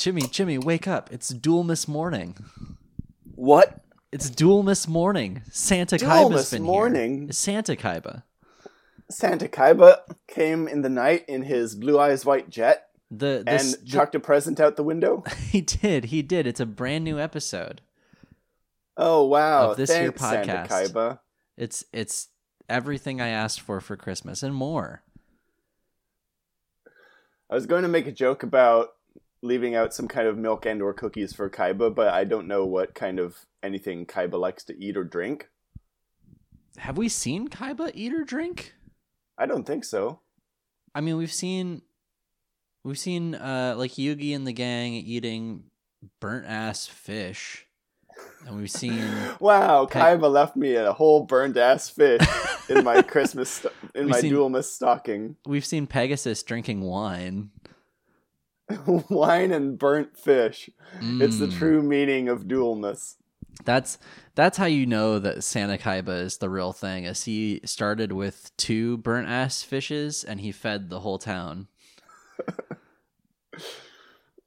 Jimmy, Jimmy, wake up! It's Duelmas morning. What? It's Duelmas morning. Santa Kaiba's been morning? here. Santa Kaiba. Santa Kaiba came in the night in his blue eyes white jet The and the- chucked a present out the window. he did, he did. It's a brand new episode. Oh wow! Of this here Thanks, Santa podcast. Kaiba. It's it's everything I asked for for Christmas and more. I was going to make a joke about leaving out some kind of milk and or cookies for Kaiba, but I don't know what kind of anything Kaiba likes to eat or drink. Have we seen Kaiba eat or drink? I don't think so. I mean, we've seen we've seen uh like Yugi and the gang eating burnt ass fish. And we've seen Wow, Pe- Kaiba left me a whole burnt ass fish in my Christmas sto- in We've my seen- Duelmas stocking. we've seen Pegasus drinking wine. Wine and burnt fish. It's the Mm. true meaning of Duelmas. That's that's how you know that Santa Kaiba is the real thing. As he started with two burnt ass fishes and he fed the whole town.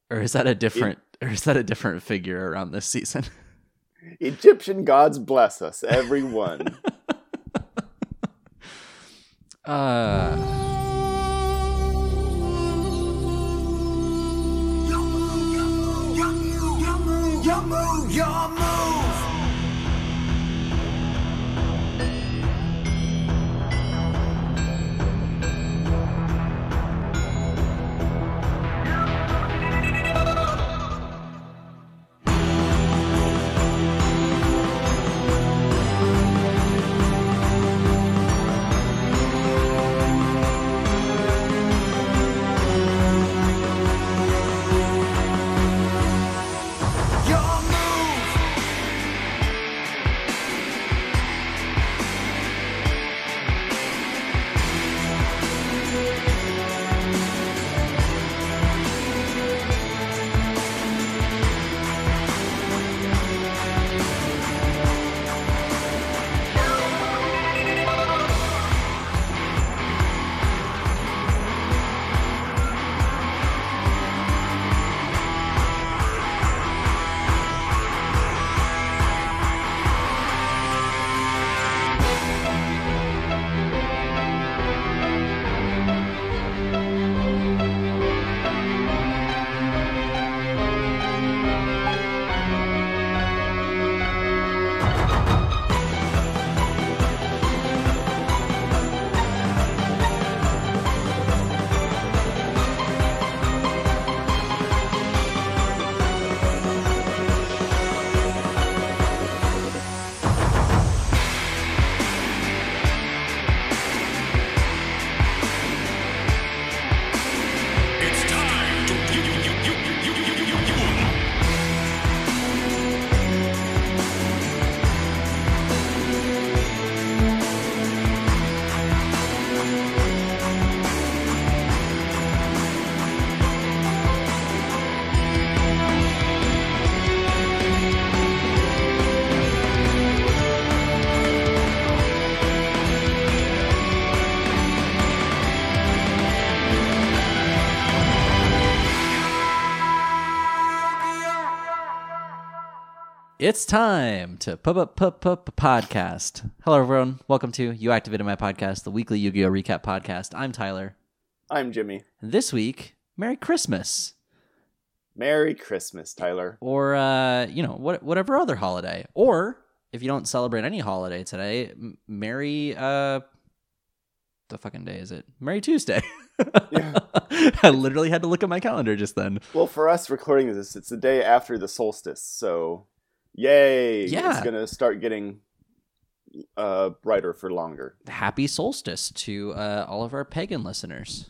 or is that a different or is that a different figure around this season? Egyptian gods bless us, everyone. Uh It's time to pub up pub pub podcast. Hello everyone. Welcome to You Activated My Podcast, the weekly Yu-Gi-Oh! recap podcast. I'm Tyler. I'm Jimmy. And this week, Merry Christmas. Merry Christmas, Tyler. Or uh, you know, what whatever other holiday. Or if you don't celebrate any holiday today, m- Merry uh the fucking day is it? Merry Tuesday. Yeah. I literally had to look at my calendar just then. Well, for us recording this, it's the day after the solstice, so yay! Yeah. It's gonna start getting uh brighter for longer. Happy solstice to uh, all of our pagan listeners.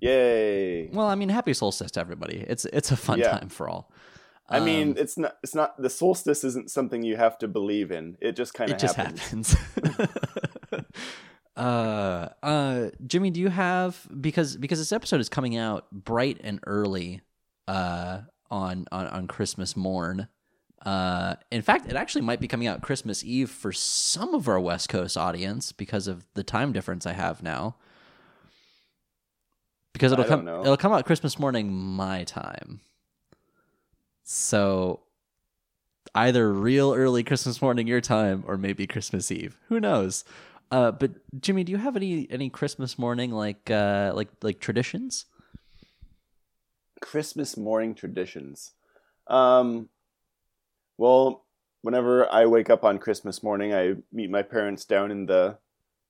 Yay! Well, I mean, happy solstice to everybody. It's it's a fun Yeah. time for all. I mean, Um, it's not. It's not. The solstice isn't something you have to believe in. It just kind of it just happens. happens. uh, uh, Jimmy, do you have because because this episode is coming out bright and early, uh, on on on Christmas morn. Uh, in fact, it actually might be coming out Christmas Eve for some of our West Coast audience because of the time difference I have now. because it'll come know. it'll come out Christmas morning my time. So either real early Christmas morning your time or maybe Christmas Eve. Who knows? Uh, but Jimmy, do you have any any Christmas morning like uh, like like traditions? Christmas morning traditions. Um, well, whenever I wake up on Christmas morning, I meet my parents down in the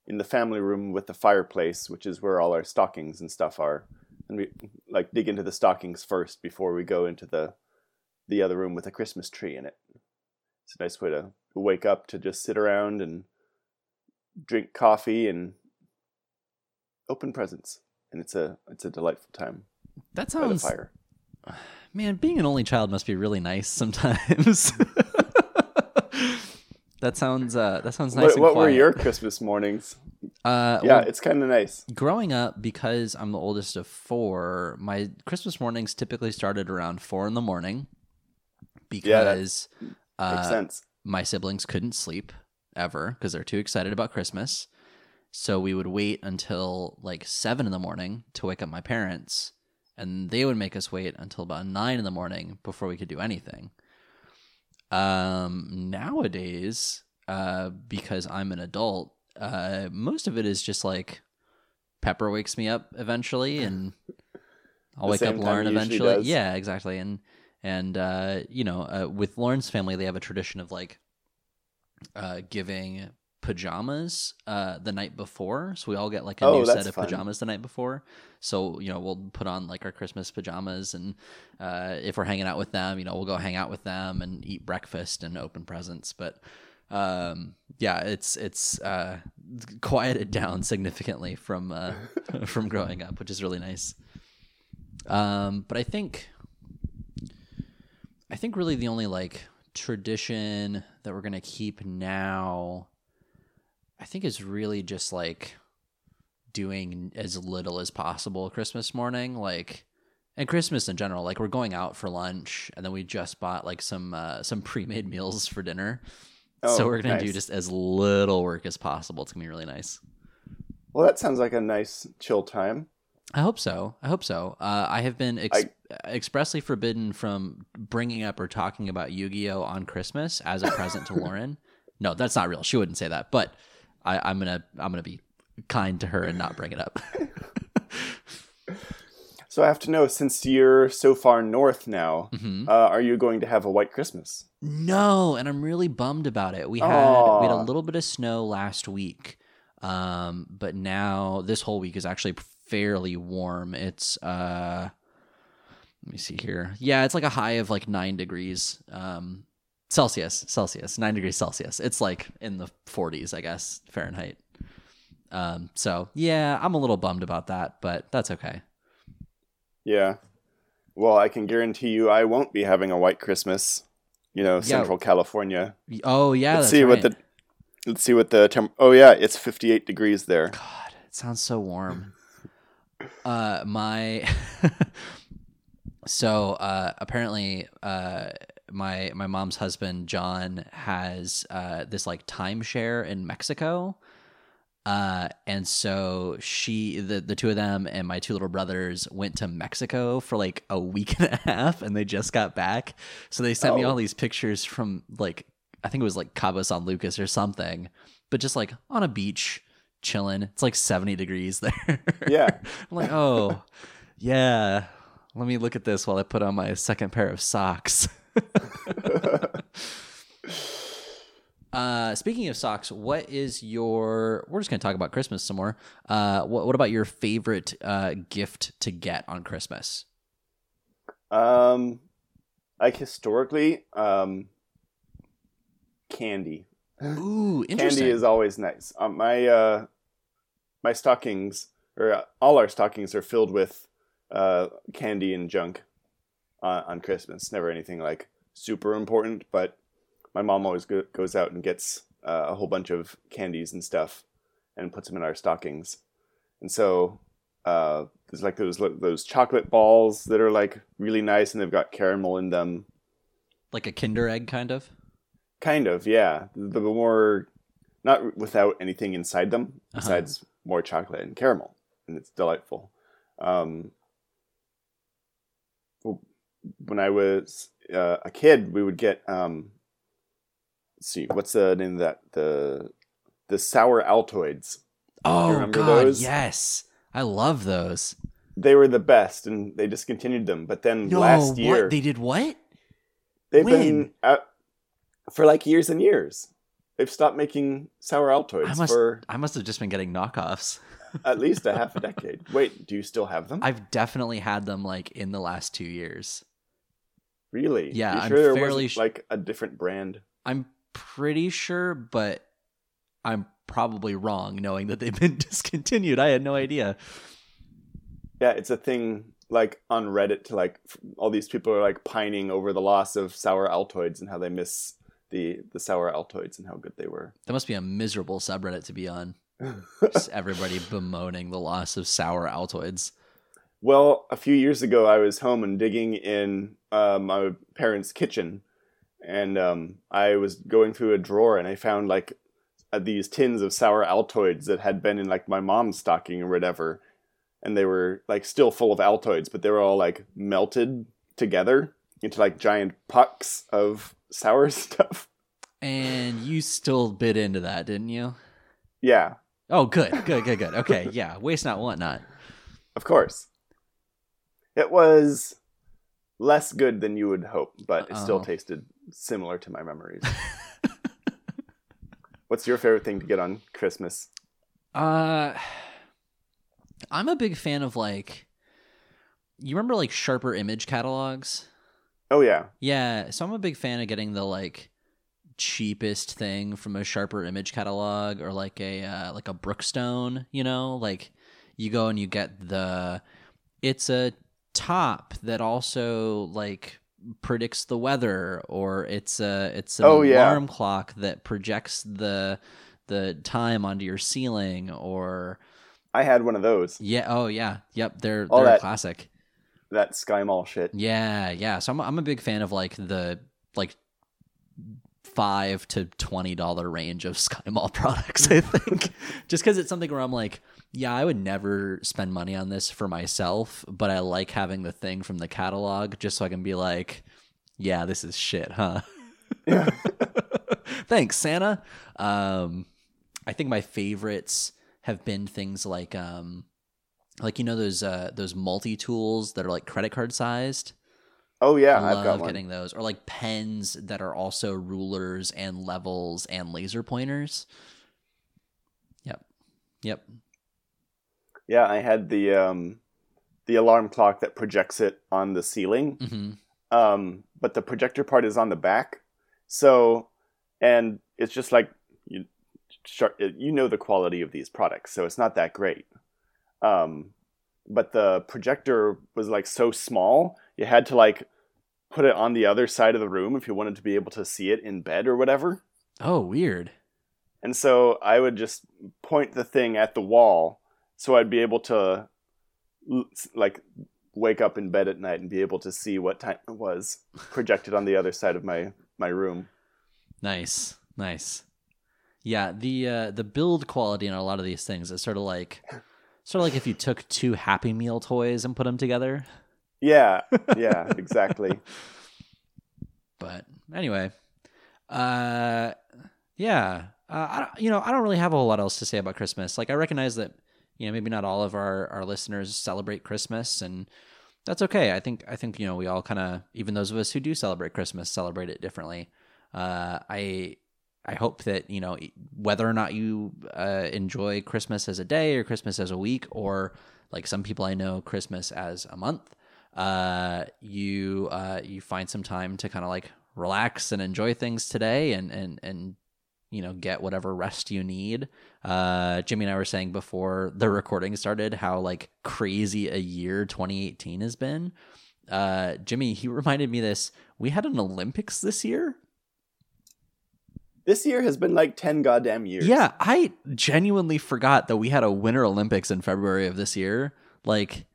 in the family room with the fireplace, which is where all our stockings and stuff are, and we like dig into the stockings first before we go into the the other room with a Christmas tree in it. It's a nice way to wake up to just sit around and drink coffee and open presents, and it's a it's a delightful time That by the sounds fire. Man. Being an only child must be really nice sometimes. that sounds uh, that sounds nice. what what were your Christmas mornings? Uh, Yeah, well, it's kind of nice. growing up because I'm the oldest of four, my Christmas mornings typically started around four in the morning because Makes uh, sense. my siblings couldn't sleep ever because they're too excited about Christmas. So we would wait until like seven in the morning to wake up my parents, and they would make us wait until about nine in the morning before we could do anything. Um, nowadays, uh, because I'm an adult, uh, most of it is just like Pepper wakes me up eventually, and I'll wake up Lauren eventually. Yeah, exactly. And and uh, you know, uh, with Lauren's family, they have a tradition of like uh, giving pajamas uh, the night before. So we all get like a Oh, new set of fun. pajamas the night before. So you know, we'll put on like our Christmas pajamas, and uh, if we're hanging out with them, you know, we'll go hang out with them and eat breakfast and open presents. But um, yeah, it's it's uh, quieted down significantly from uh, from growing up, which is really nice. Um, but I think I think really the only like tradition that we're gonna keep now, I think is really just like doing as little as possible Christmas morning, like and Christmas in general. Like we're going out for lunch, and then we just bought like some uh, some pre-made meals for dinner. so Oh, we're gonna do just as little work as possible. It's gonna be really nice. Well, that sounds like a nice chill time. I hope so. I hope so. Uh, I have been ex- expressly forbidden from bringing up or talking about Yu-Gi-Oh on Christmas as a present to Lauren. No, that's not real. She wouldn't say that. But I, I'm gonna I'm gonna be kind to her and not bring it up. So I have to know, since you're so far north now, Mhm. uh, are you going to have a white Christmas? No, and I'm really bummed about it. We had we had a little bit of snow last week, um, but now this whole week is actually fairly warm. It's uh, let me see here. Yeah, it's like a high of like nine degrees um, Celsius. Celsius, nine degrees Celsius. It's like in the 40s, I guess Fahrenheit. Um, so yeah, I'm a little bummed about that, but that's okay. Yeah. Well, I can guarantee you, I won't be having a white Christmas. You know, Central California. Oh yeah, let's see right. what the. Let's see what the temp. Oh yeah, it's 58 degrees there. God, it sounds so warm. uh, my so uh, apparently, uh, my my mom's husband John has uh, this like timeshare in Mexico. Uh, and so she, the, the two of them and my two little brothers went to Mexico for like a week and a half and they just got back. So they sent me Oh. all these pictures from like, I think it was like Cabo San Lucas or something, but just like on a beach chilling. It's like 70 degrees there. Yeah. I'm like, oh, yeah. Let me look at this while I put on my second pair of socks. uh, speaking of socks, what is your? We're just gonna talk about Christmas some more. Uh, what, what about your favorite uh, gift to get on Christmas? Um, like historically, um, candy. Ooh, interesting. Candy is always nice. Um, my uh, my stockings or uh, all our stockings are filled with uh, candy and junk uh, on Christmas. Never anything like super important, but my mom always go- goes out and gets uh, a whole bunch of candies and stuff and puts them in our stockings. And so uh, there's like those those chocolate balls that are like really nice and they've got caramel in them. like a Kinder Egg, kind of. Kind of, yeah. The, the more, not without anything inside them Uh-huh. besides more chocolate and caramel, and it's delightful. Um, when I was uh, a kid, we would get um, let's see, what's the name of that? The the sour Altoids. Oh god, those? yes. I love those. They were the best, and they discontinued them. But then No, last year, what? They did what? they've when? been out for like years and years. They've stopped making sour Altoids I must for I must have just been getting knockoffs. at least a half a decade. Wait, do you still have them? I've definitely had them like in the last 2 years. Really? Yeah, I'm sure there fairly wasn't, like a different brand. I'm pretty sure, but I'm probably wrong knowing that they've been discontinued. I had no idea. Yeah, it's a thing like on Reddit to like all these people are like pining over the loss of sour Altoids and how they miss the the sour Altoids and how good they were. That must be a miserable subreddit to be on. Just everybody bemoaning the loss of sour Altoids. Well, a few years ago, I was home and digging in uh, my parents' kitchen, and um, I was going through a drawer and I found like uh, these tins of sour Altoids that had been in like my mom's stocking or whatever, and they were like still full of Altoids, but they were all like melted together into like giant pucks of sour stuff. And you still bit into that, didn't you? Yeah, Oh, good, good, good, good. Okay, yeah. Waste not, want not. of course. It was less good than you would hope, but it still Uh-oh. tasted similar to my memories. What's your favorite thing to get on Christmas? Uh, I'm a big fan of like. You remember like sharper image catalogs? Oh yeah, Yeah, so I'm a big fan of getting the like cheapest thing from a sharper image catalog or like a uh, like a Brookstone, you know, like you go and you get the it's a top that also like predicts the weather or it's a it's an Oh, yeah. alarm clock that projects the the time onto your ceiling or I had one of those. yeah oh yeah yep they're All they're that- classic That Sky Mall shit. yeah, yeah. So I'm I'm a big fan of like the like five to twenty dollar range of Sky Mall products. I mm. think just because it's something where I'm like, yeah, I would never spend money on this for myself, but I like having the thing from the catalog just so I can be like, yeah, this is shit, huh? Yeah. Thanks, Santa. Um, I think my favorites have been things like um, like you know those uh those multi tools that are like credit card sized. Oh yeah, I I've got love one. getting those, or like pens that are also rulers and levels and laser pointers. Yep, yep. Yeah, I had the um, the alarm clock that projects it on the ceiling. hmm um, but the projector part is on the back. So, and it's just like you, you know the quality of these products, so it's not that great. Um, but the projector was like so small, you had to like put it on the other side of the room if you wanted to be able to see it in bed or whatever. Oh, weird. And so I would just point the thing at the wall, so I'd be able to like wake up in bed at night and be able to see what time it was projected on the other side of my my room. Nice, nice. Yeah, the uh, the build quality in a lot of these things is sort of like sort of like if you took two Happy Meal toys and put them together. Yeah, yeah, exactly. But anyway, uh, yeah, uh, I you know I don't really have a whole lot else to say about Christmas. Like I recognize that you know maybe not all of our our listeners celebrate Christmas, and that's okay. I think I think you know we all kind of even those of us who do celebrate Christmas celebrate it differently. Uh, I I hope that you know whether or not you uh, enjoy Christmas as a day or Christmas as a week or like some people I know Christmas as a month. Uh, you uh, you find some time to kind of like relax and enjoy things today and and and you know get whatever rest you need. Uh, Jimmy and I were saying before the recording started how like crazy a year 2018 has been. Uh, Jimmy, he reminded me this. We had an Olympics this year. This year has been like ten goddamn years. Yeah, I genuinely forgot that we had a Winter Olympics in February of this year. Like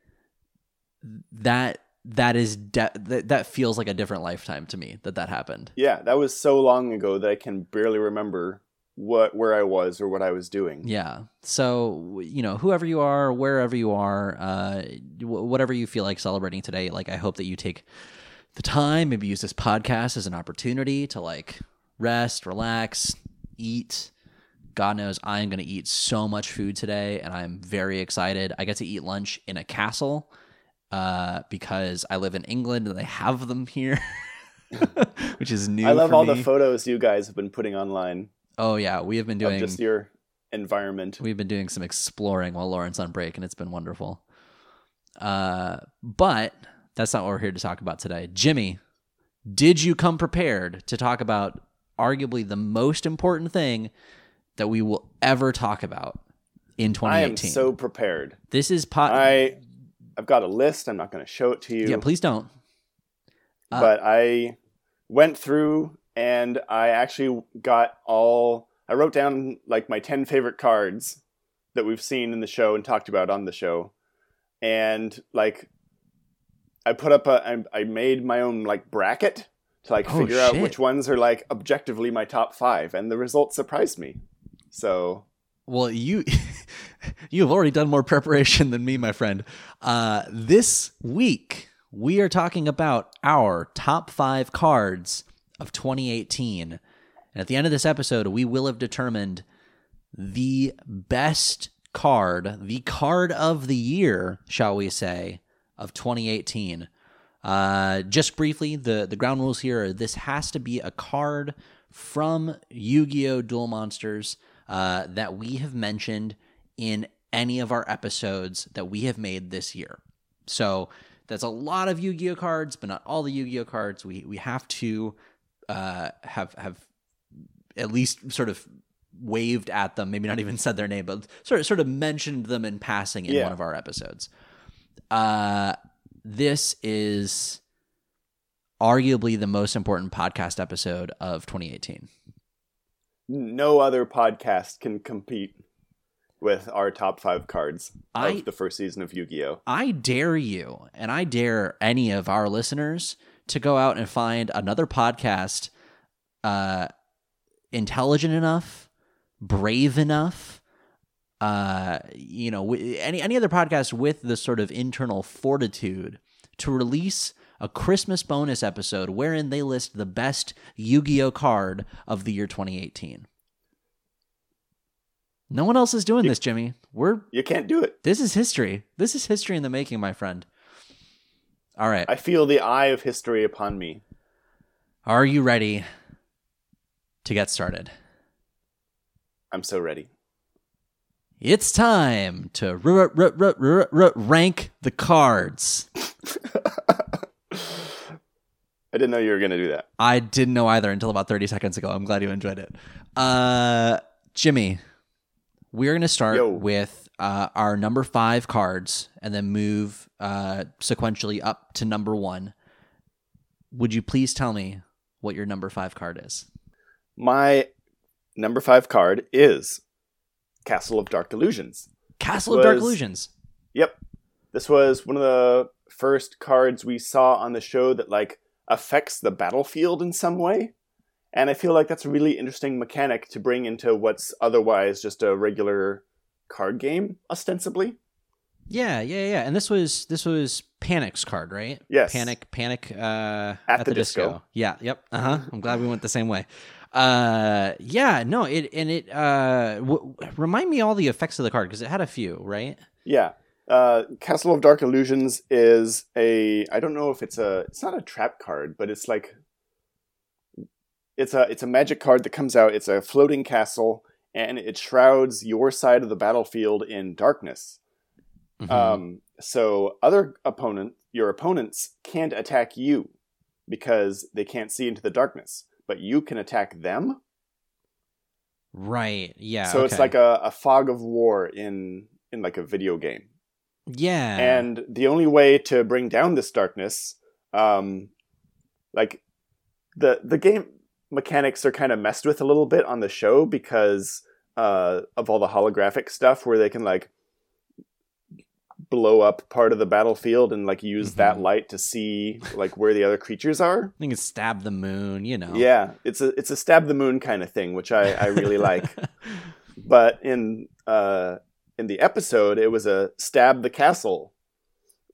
that that is de- that, that feels like a different lifetime to me that that happened. yeah, that was so long ago that I can barely remember what where I was or what I was doing. Yeah. So, you know, whoever you are, wherever you are, uh, wh- whatever you feel like celebrating today, like I hope that you take the time, maybe use this podcast as an opportunity to like rest, relax, eat. God knows I am going to eat so much food today and I'm very excited. I get to eat lunch in a castle uh, because I live in England and they have them here, which is new. I love all the photos you guys have been putting online Oh yeah, we have been doing just your environment. We've been doing some exploring while Lauren's on break, and it's been wonderful. Uh, but that's not what we're here to talk about today. Jimmy, did you come prepared to talk about arguably the most important thing that we will ever talk about in 2018? I am so prepared. this is pot. I I've got a list. I'm not going to show it to you. yeah, please don't. Uh, but I went through and I actually got all. I wrote down like my ten favorite cards that we've seen in the show and talked about on the show, and like I put up a. I, I made my own like bracket to like Oh, figure out which ones are like objectively my top five, and the results surprised me. So Well, you you have already done more preparation than me, my friend. Uh, this week we are talking about our top five cards of 2018, and at the end of this episode, we will have determined the best card, the card of the year, shall we say, of 2018. Uh, just briefly, the the ground rules here are: this has to be a card from Yu-Gi-Oh! Duel Monsters uh, that we have mentioned in any of our episodes that we have made this year. So that's a lot of Yu-Gi-Oh cards, but not all the Yu-Gi-Oh cards. We we have to uh, have have at least sort of waved at them, maybe not even said their name, but sort of sort of mentioned them in passing in Yeah. one of our episodes. Uh, this is arguably the most important podcast episode of 2018. no other podcast can compete with our top five cards I- of the first season of Yu-Gi-Oh. I dare you, and I dare any of our listeners to go out and find another podcast uh, intelligent enough, brave enough, uh, you know, any any other podcast with the sort of internal fortitude to release a Christmas bonus episode wherein they list the best Yu-Gi-Oh card of the year 2018. No one else is doing this, Jimmy. We're You can't do it. this is history. This is history in the making, my friend. All right. I feel the eye of history upon me. Are you ready to get started? I'm so ready. It's time to r- r- r- rank the cards. I didn't know you were going to do that. I didn't know either until about 30 seconds ago. I'm glad you enjoyed it. Uh, Jimmy, we're going to start Yo. with uh, our number five cards and then move uh, sequentially up to number one. Would you please tell me what your number five card is? My number five card is Castle of Dark Illusions. Castle of Dark Illusions. Yep. This was one of the first cards we saw on the show that like affects the battlefield in some way. And I feel like that's a really interesting mechanic to bring into what's otherwise just a regular card game, ostensibly. Yeah, yeah, yeah. And this was this was Panic's card, right? Yes. Panic, Panic uh, at, the disco. Yeah, yep. Uh huh. I'm glad we went the same way. Uh, yeah. No, it and it. Uh, w- remind me all the effects of the card because it had a few, right? Yeah. Uh, Castle of Dark Illusions is a I don't know if it's a it's not a trap card, but it's like it's a it's a magic card that comes out. It's a floating castle and it shrouds your side of the battlefield in darkness. Mhm. Um, so other opponent, your opponents can't attack you because they can't see into the darkness, but you can attack them. right. Yeah. so it's like a, a fog of war in in like a video game. yeah. And the only way to bring down this darkness, um, like the the game mechanics are kind of messed with a little bit on the show because uh, of all the holographic stuff where they can like blow up part of the battlefield and like use that Mhm. light to see like where the other creatures are. I think it's stab the moon, you know. Yeah, it's a it's a stab the moon kind of thing, which I, I really like. But in uh, in the episode, it was a stab the castle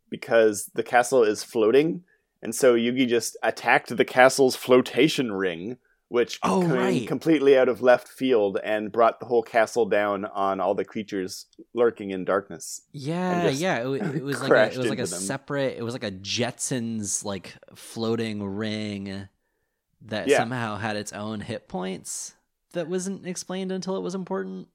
because the castle is floating, and so Yugi just attacked the castle's flotation ring, which Oh, came right. completely out of left field and brought the whole castle down on all the creatures lurking in darkness. Yeah, yeah. It, it was like a, it was like a them. separate. It was like a Jetsons like floating ring that Yeah. somehow had its own hit points that wasn't explained until it was important.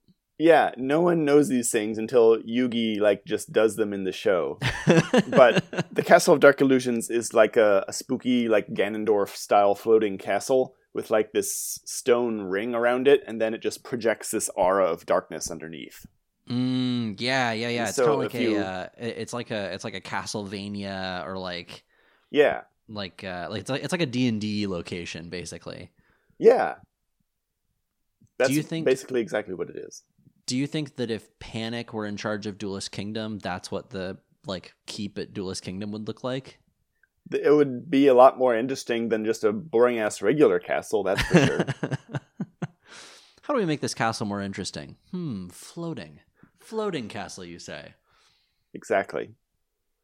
Yeah, no one knows these things until Yugi like just does them in the show. But- the Castle of Dark Illusions is like a, a spooky, like Ganondorf style floating castle with like this stone ring around it, and then it just projects this aura of darkness underneath. mm, yeah, yeah, yeah. It's So kind of like if a. you- Uh, it- it's like a. It's like a Castlevania or like Yeah, like uh like it's like it's like a D and D location basically. yeah. That's you think- basically exactly what it is? Do you think that if Panic were in charge of Duelist Kingdom, that's what the like keep at Duelist Kingdom would look like? It would be a lot more interesting than just a boring ass regular castle, that's for sure. How do we make this castle more interesting? Hmm, floating. Floating castle, you say? exactly.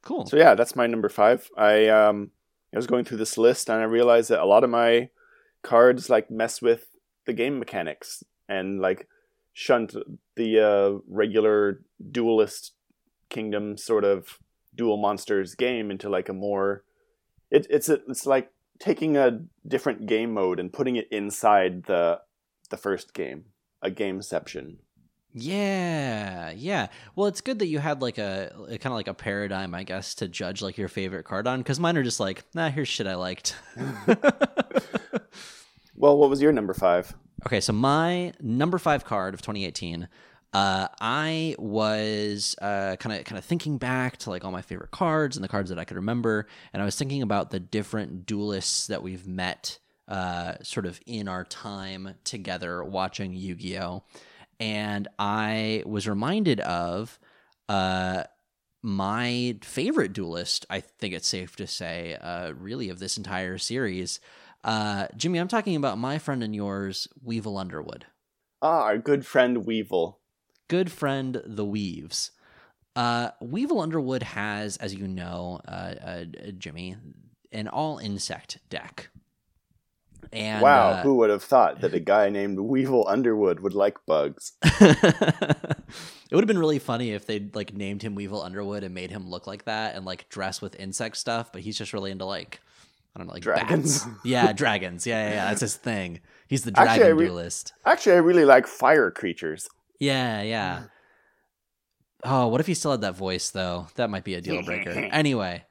Cool. So yeah, that's my number five. I um I was going through this list and I realized that a lot of my cards like mess with the game mechanics and like shunt the uh, regular duelist kingdom sort of Duel Monsters game into like a more it, it's a, it's like taking a different game mode and putting it inside the the first game a gameception Yeah, yeah. Well, it's good that you had like a, kind of like a paradigm, I guess, to judge like your favorite card on. Because mine are just like, nah, here's shit I liked. well what was your number five Okay, so my number five card of 2018, uh, I was kind of kind of thinking back to like all my favorite cards and the cards that I could remember, and I was thinking about the different duelists that we've met, uh, sort of in our time together watching Yu-Gi-Oh, and I was reminded of. Uh, my favorite duelist, I think it's safe to say, uh, really of this entire series, uh, Jimmy, I'm talking about my friend and yours, Weevil Underwood. ah our good friend weevil Good friend, the Weaves. Uh, Weevil Underwood has, as you know, uh, uh, Jimmy, an all insect deck. And wow, uh, who would have thought that a guy named Weevil Underwood would like bugs? it would have been really funny if they'd like named him Weevil Underwood and made him look like that and like dress with insect stuff, but he's just really into like I don't know, like Dragons? bats. Yeah, dragons. Yeah, yeah, yeah, that's his thing. He's the dragon I re- duelist. Actually, I really like fire creatures. Yeah, yeah. Oh, what if he still had that voice though? That might be a deal breaker. anyway,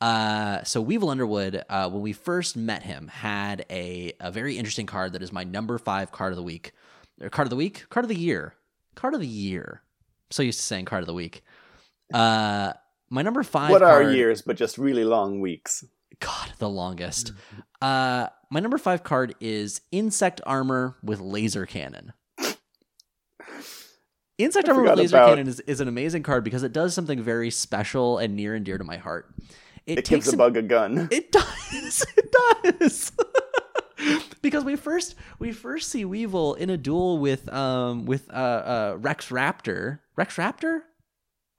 uh, so Weevil Underwood, uh, when we first met him, had a a very interesting card that is my number five card of the week, or card of the week, card of the year, card of the year. I'm so used to saying card of the week. Uh, my number five. what are years but just really long weeks? God, the longest. Uh, my number five card is Insect Armor with Laser Cannon. Insect I Armor with Laser about- Cannon is, is an amazing card because it does something very special and near and dear to my heart. It, It, takes gives a bug a gun. It does. It does. because we first we first see Weevil in a duel with um with uh, uh Rex Raptor. Rex Raptor?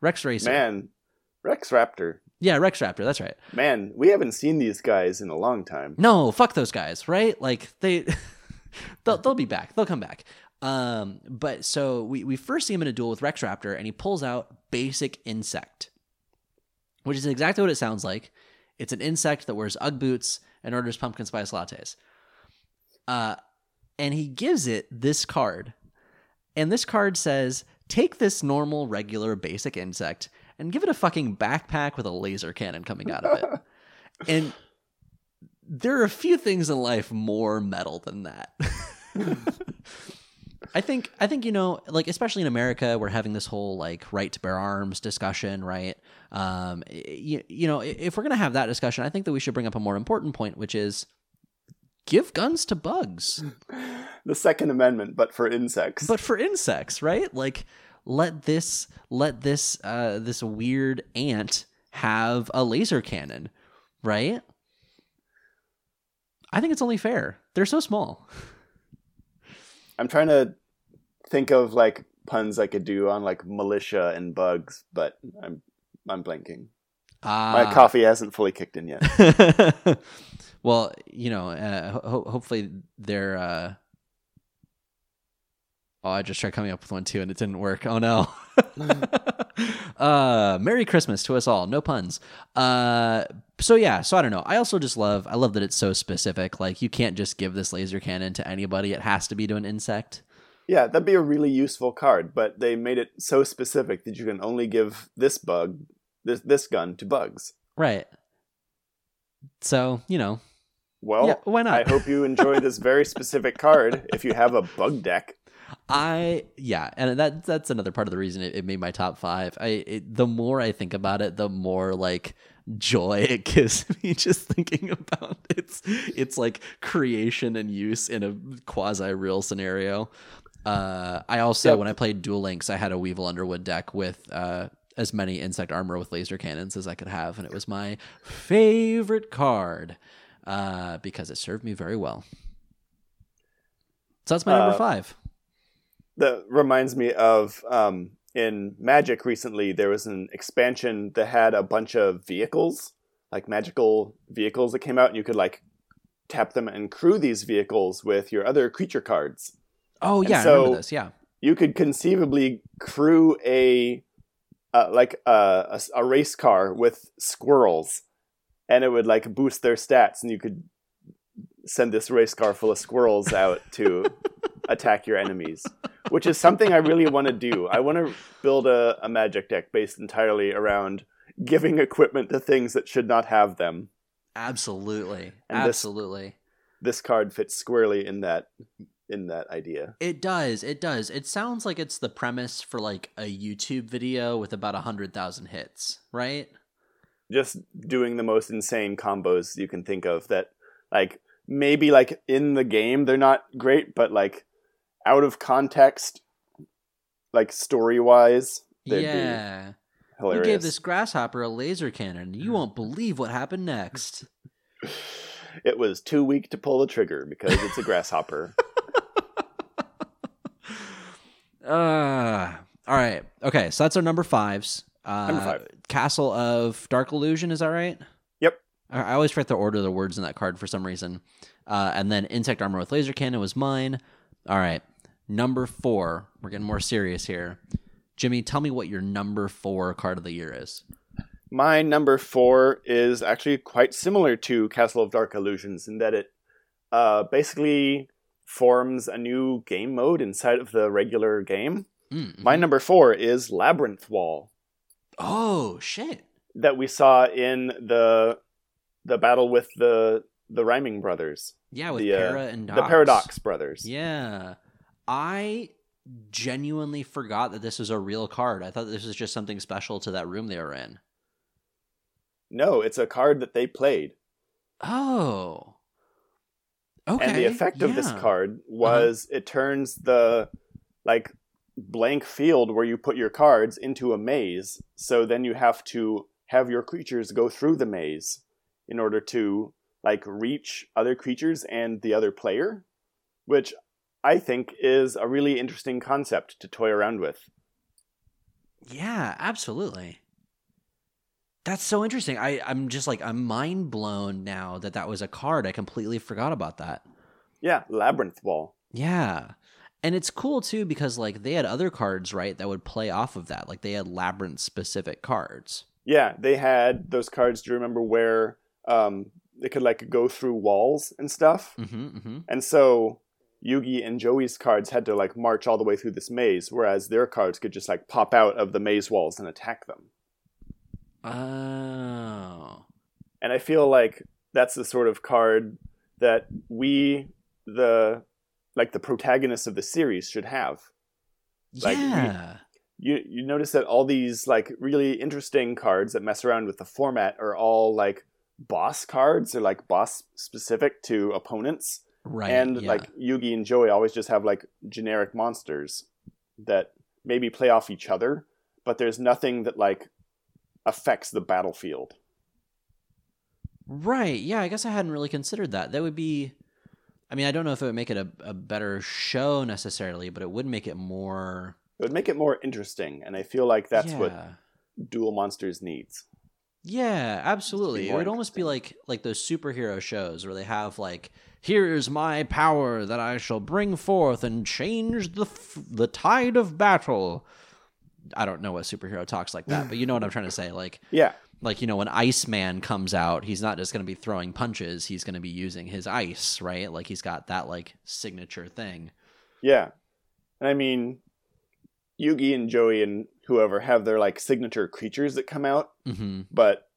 Rex Racer. Man, Rex Raptor. Yeah, Rex Raptor, that's right. Man, we haven't seen these guys in a long time. No, fuck those guys, right? Like they they'll they'll be back. They'll come back. Um, but so we, we first see him in a duel with Rex Raptor, and he pulls out basic insect, which is exactly what it sounds like. It's an insect that wears UGG boots and orders pumpkin spice lattes. Uh, and he gives it this card. And this card says, take this normal, regular, basic insect and give it a fucking backpack with a laser cannon coming out of it. and there are a few things in life more metal than that. I think I think you know like especially in America we're having this whole like right to bear arms discussion right um you, you know if we're going to have that discussion I think that we should bring up a more important point which is give guns to bugs The Second Amendment, but for insects. but for insects right like let this let this uh this weird ant have a laser cannon, right? I think it's only fair. They're so small. I'm trying to think of like puns I could do on like militia and bugs, but I'm I'm blanking. My Ah. coffee hasn't fully kicked in yet. well, you know, uh, ho- hopefully they're. Uh... Oh, I just tried coming up with one too, and it didn't work. Oh no. uh, Merry Christmas to us all. No puns. Uh, so yeah, so I don't know. I also just love. I love that it's so specific. Like you can't just give this laser cannon to anybody. It has to be to an insect. Yeah, that'd be a really useful card, but they made it so specific that you can only give this bug this this gun to bugs. Right. So you know, Well, Yeah, why not? I hope you enjoy this very specific card if you have a bug deck. I yeah, and that that's another part of the reason it, it made my top five. I it, the more I think about it, the more like joy it gives me just thinking about its its like creation and use in a quasi real scenario. Uh, I also Yep. when I played Duel Links, I had a Weevil Underwood deck with uh, as many insect armor with laser cannons as I could have, and it was my favorite card uh, because it served me very well. So that's my number Uh, five. That reminds me of um, in Magic recently, there was an expansion that had a bunch of vehicles, like magical vehicles that came out, and you could like tap them and crew these vehicles with your other creature cards. Oh yeah, I so- remember this. Yeah. you could conceivably crew a uh, like a race car with squirrels and it would like boost their stats and you could send this race car full of squirrels out to attack your enemies which is something i really want to do i want to build a, a magic deck based entirely around giving equipment to things that should not have them Absolutely. And Absolutely. this card fits squarely in that in that idea It does. It does. It sounds like it's the premise for like a YouTube video with about a hundred thousand hits, right? just doing the most insane combos you can think of that like maybe like in the game they're not great but like out of context like story wise they'd yeah. be We hilarious gave this grasshopper a laser cannon. You won't believe what happened next. it was too weak to pull the trigger because it's a grasshopper Uh all right. Okay, so that's our number fives. Uh, Number five. Castle of Dark Illusion, is that right? Yep. I I always forget the order of the words in that card for some reason. Uh, and then Insect Armor with Laser Cannon was mine. All right. Number four. We're getting more serious here. Jimmy, tell me what your number four card of the year is. my number four is actually quite similar to castle of dark illusions in that it uh, basically forms a new game mode inside of the regular game Mm. my number four is labyrinth wall Oh, shit. that we saw in the the battle with the the rhyming brothers, Yeah, with the uh, Para and the Paradox brothers. Yeah. I genuinely forgot that this was a real card. I thought this was just something special to that room they were in. No, it's a card that they played, Oh. Okay. and the effect of this yeah. Uh-huh. card was it turns the like blank field where you put your cards into a maze. So then you have to have your creatures go through the maze in order to like reach other creatures and the other player, which I think is a really interesting concept to toy around with. Yeah, absolutely. That's so interesting. I, I'm just like, I'm mind blown now that that was a card. I completely forgot about that. Yeah, Labyrinth Wall. Yeah. And it's cool too because like they had other cards, right, that would play off of that. Like they had labyrinth specific cards. Yeah, they had those cards. Do you remember where um, they could like go through walls and stuff? Mm-hmm. mm-hmm. And so Yugi and Joey's cards had to like march all the way through this maze, whereas their cards could just like pop out of the maze walls and attack them. Oh. And I feel like that's the sort of card that we, the like the protagonists of the series, should have. Like, yeah. You you notice that all these like really interesting cards that mess around with the format are all like boss cards. They're like boss specific to opponents. Right. and yeah. like Yugi and Joey always just have like generic monsters that maybe play off each other, but there's nothing that like affects the battlefield. Right. Yeah, I guess I hadn't really considered that. That would be I mean, I don't know if it would make it a, a better show necessarily, but it would make it more It would make it more interesting, and I feel like that's what Duel Monsters needs. Yeah, absolutely. It would almost be like like those superhero shows where they have like, "Here's my power that I shall bring forth and change the f- the tide of battle." I don't know what superhero talks like that, but you know what I'm trying to say. Like, Yeah, like you know, when Iceman comes out, he's not just going to be throwing punches; he's going to be using his ice, right? Like he's got that like signature thing. yeah. And I mean, Yugi and Joey and whoever have their like signature creatures that come out, hmm but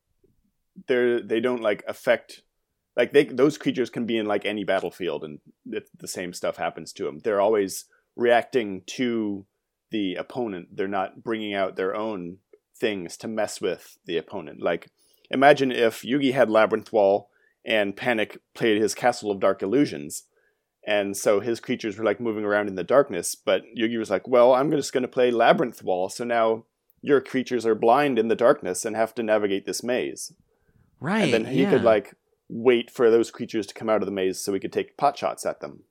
they're they don't like affect like they those creatures can be in like any battlefield and it, the same stuff happens to them. They're always reacting to the opponent. They're not bringing out their own things to mess with the opponent. Like imagine if Yugi had Labyrinth Wall and Panik played his Castle of Dark Illusions. And so his creatures were like moving around in the darkness, but Yugi was like, "Well, I'm just going to play Labyrinth Wall, so now your creatures are blind in the darkness and have to navigate this maze." Right. and then he yeah. could like wait for those creatures to come out of the maze so we could take pot shots at them.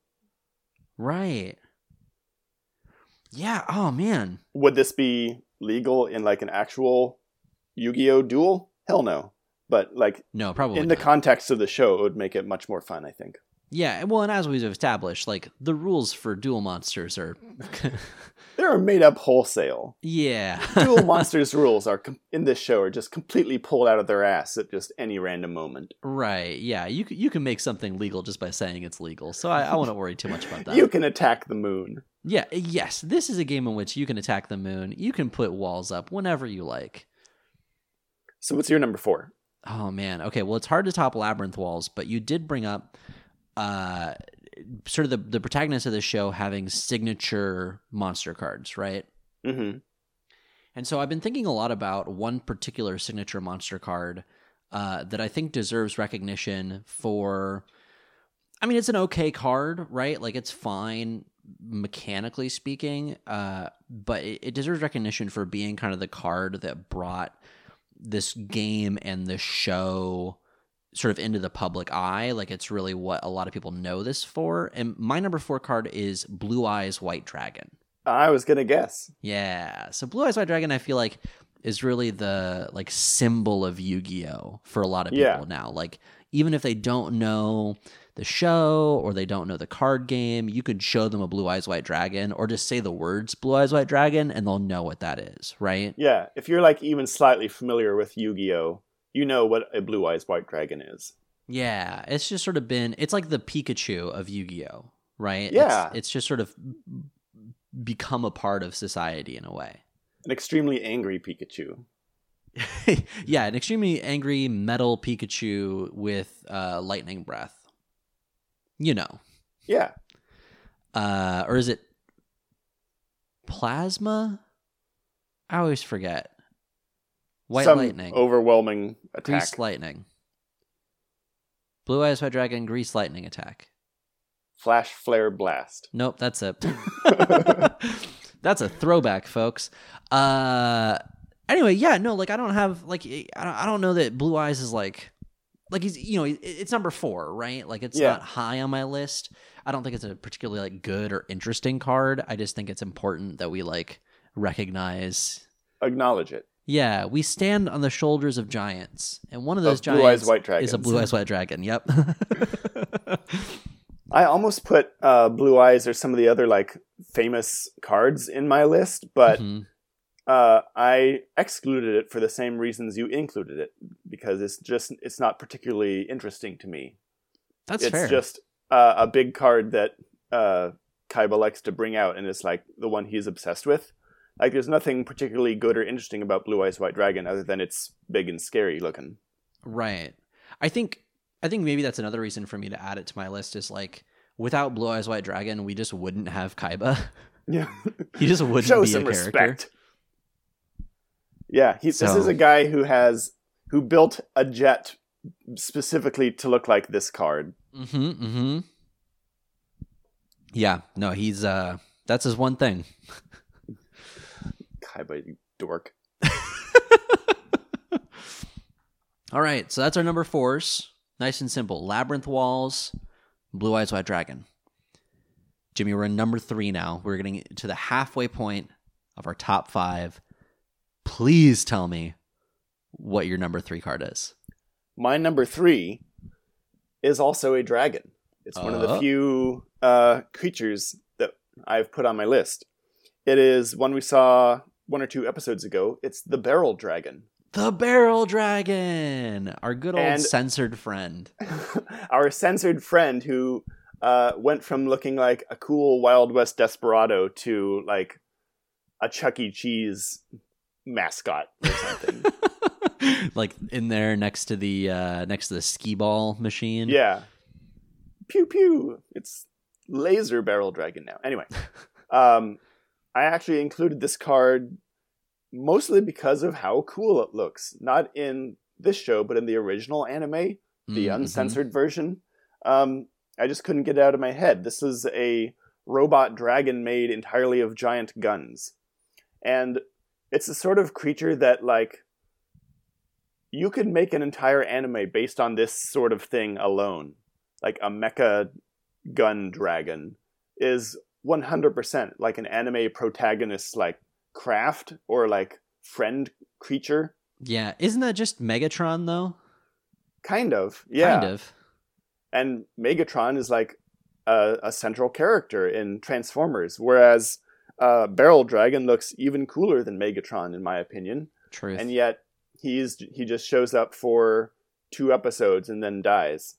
Right. Yeah. Oh man. Would this be legal in like an actual Yu-Gi-Oh duel? Hell no. But like No, probably in the context of the show, it would make it much more fun. I think. Yeah, well, and as we've established, like the rules for Duel Monsters are, They are made up wholesale. yeah, Duel Monsters rules are com- in this show are just completely pulled out of their ass at just any random moment. right. Yeah, you you can make something legal just by saying it's legal, so I, I wouldn't worry too much about that. You can attack the moon. yeah, eh, yes, this is a game in which you can attack the moon. You can put walls up whenever you like. So what's your number four? Oh man. Okay. Well, it's hard to top labyrinth walls, but you did bring up uh sort of the the protagonist of the show having signature monster cards, right? Mm-hmm. And so I've been thinking a lot about one particular signature monster card uh, that I think deserves recognition for. I mean, it's an okay card, right? Like it's fine mechanically speaking, uh, but it, it deserves recognition for being kind of the card that brought this game and the show sort of into the public eye. Like it's really what a lot of people know this for. And my number four card is Blue Eyes White Dragon. I was gonna guess. Yeah. So Blue Eyes White Dragon, I feel like, is really the like symbol of Yu-Gi-Oh for a lot of people Yeah. now. Like even if they don't know the show or they don't know the card game, you could show them a Blue Eyes White Dragon or just say the words Blue Eyes White Dragon and they'll know what that is, right? Yeah, if you're like even slightly familiar with Yu-Gi-Oh, you know what a blue eyes white dragon is. Yeah, it's just sort of been it's like the Pikachu of Yu-Gi-Oh, right? Yeah. It's, it's just sort of become a part of society in a way. An extremely angry Pikachu. yeah, an extremely angry metal Pikachu with uh, lightning breath. You know, Yeah, uh, or is it plasma? I always forget. White some lightning, overwhelming attack. grease lightning, blue eyes white dragon, grease lightning attack. Flash flare blast. Nope, that's it. that's a throwback, folks. Uh, anyway, yeah, no, like I don't have like I don't, I don't know that Blue Eyes is like like he's you know it's number four, right? Like it's Yeah. not high on my list. I don't think it's a particularly like good or interesting card. I just think it's important that we like recognize. Acknowledge it. Yeah, we stand on the shoulders of giants, and one of those Of giants White is a blue eyes white dragon. Yep. I almost put uh, blue eyes or some of the other like famous cards in my list, but Mhm. uh, I excluded it for the same reasons you included it because it's just it's not particularly interesting to me. That's fair. it's fair. just uh, a big card that uh, Kaiba likes to bring out, and it's like the one he's obsessed with. Like, there's nothing particularly good or interesting about Blue Eyes White Dragon other than it's big and scary looking. Right. I think I think maybe that's another reason for me to add it to my list is like without Blue Eyes White Dragon, we just wouldn't have Kaiba. Yeah, he just wouldn't show be some a character. respect. Yeah, he, this is a guy who has who built a jet specifically to look like this card. Mm-hmm. Mm-hmm. Yeah. No, he's uh that's his one thing. Kaiba, you dork. All right, so that's our number fours. Nice and simple. Labyrinth Walls, Blue Eyes White Dragon. Jimmy, we're in number three now. We're getting to the halfway point of our top five. Please tell me what your number three card is. My number three is also a dragon. It's one of the Oh. few uh, creatures that I've put on my list. It is one we saw one or two episodes ago. It's the barrel dragon. The Barrel Dragon, our good old And- censored friend. Our censored friend who uh, went from looking like a cool Wild West desperado to like a Chuck E. Cheese mascot or something. like in there next to the uh next to the skee ball machine. Yeah. Pew pew. It's laser barrel dragon now. Anyway, um, I actually included this card mostly because of how cool it looks. Not in this show, but in the original anime, the Mhm. uncensored version. Um, I just couldn't get it out of my head. This is a robot dragon made entirely of giant guns. And it's a sort of creature that, like, you could make an entire anime based on this sort of thing alone. Like a mecha gun dragon is 100% like an anime protagonist, like craft or like friend creature. Yeah, isn't that just Megatron though? Kind of. Yeah. Kind of. and Megatron is like a, a central character in Transformers, whereas uh, Barrel Dragon looks even cooler than Megatron, in my opinion. Truth. And yet he's he just shows up for two episodes and then dies.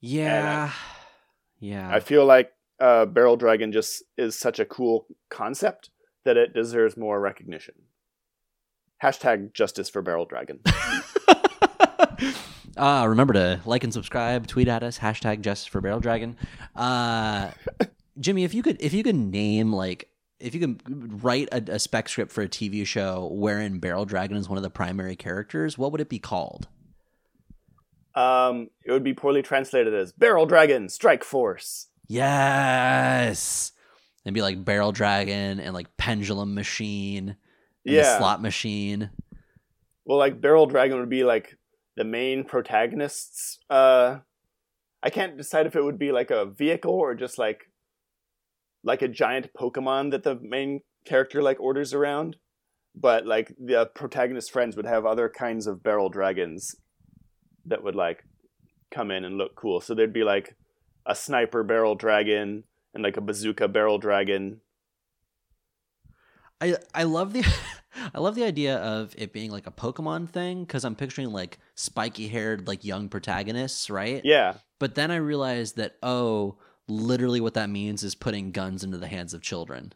yeah. yeah. I feel like uh, Barrel Dragon just is such a cool concept that it deserves more recognition. Hashtag justice for Barrel Dragon. uh, remember to like and subscribe, tweet at us, hashtag justice for barrel dragon. Uh, Jimmy, if you could if you could name like if you could write a, a spec script for a TV show wherein Barrel Dragon is one of the primary characters, what would it be called? um, it would be poorly translated as Barrel Dragon Strike Force. Yes. It'd be like Barrel Dragon and like Pendulum Machine and Yeah. Slot Machine. Well, like Barrel Dragon would be like the main protagonists. Uh, I can't decide if it would be like a vehicle or just like like a giant Pokemon that the main character like orders around. But like the protagonist friends would have other kinds of barrel dragons that would like come in and look cool. So there'd be like a sniper barrel dragon and like a bazooka barrel dragon. I I love the I love the idea of it being like a Pokemon thing because I'm picturing like spiky haired like young protagonists, right? Yeah. But then I realized that oh, literally what that means is putting guns into the hands of children.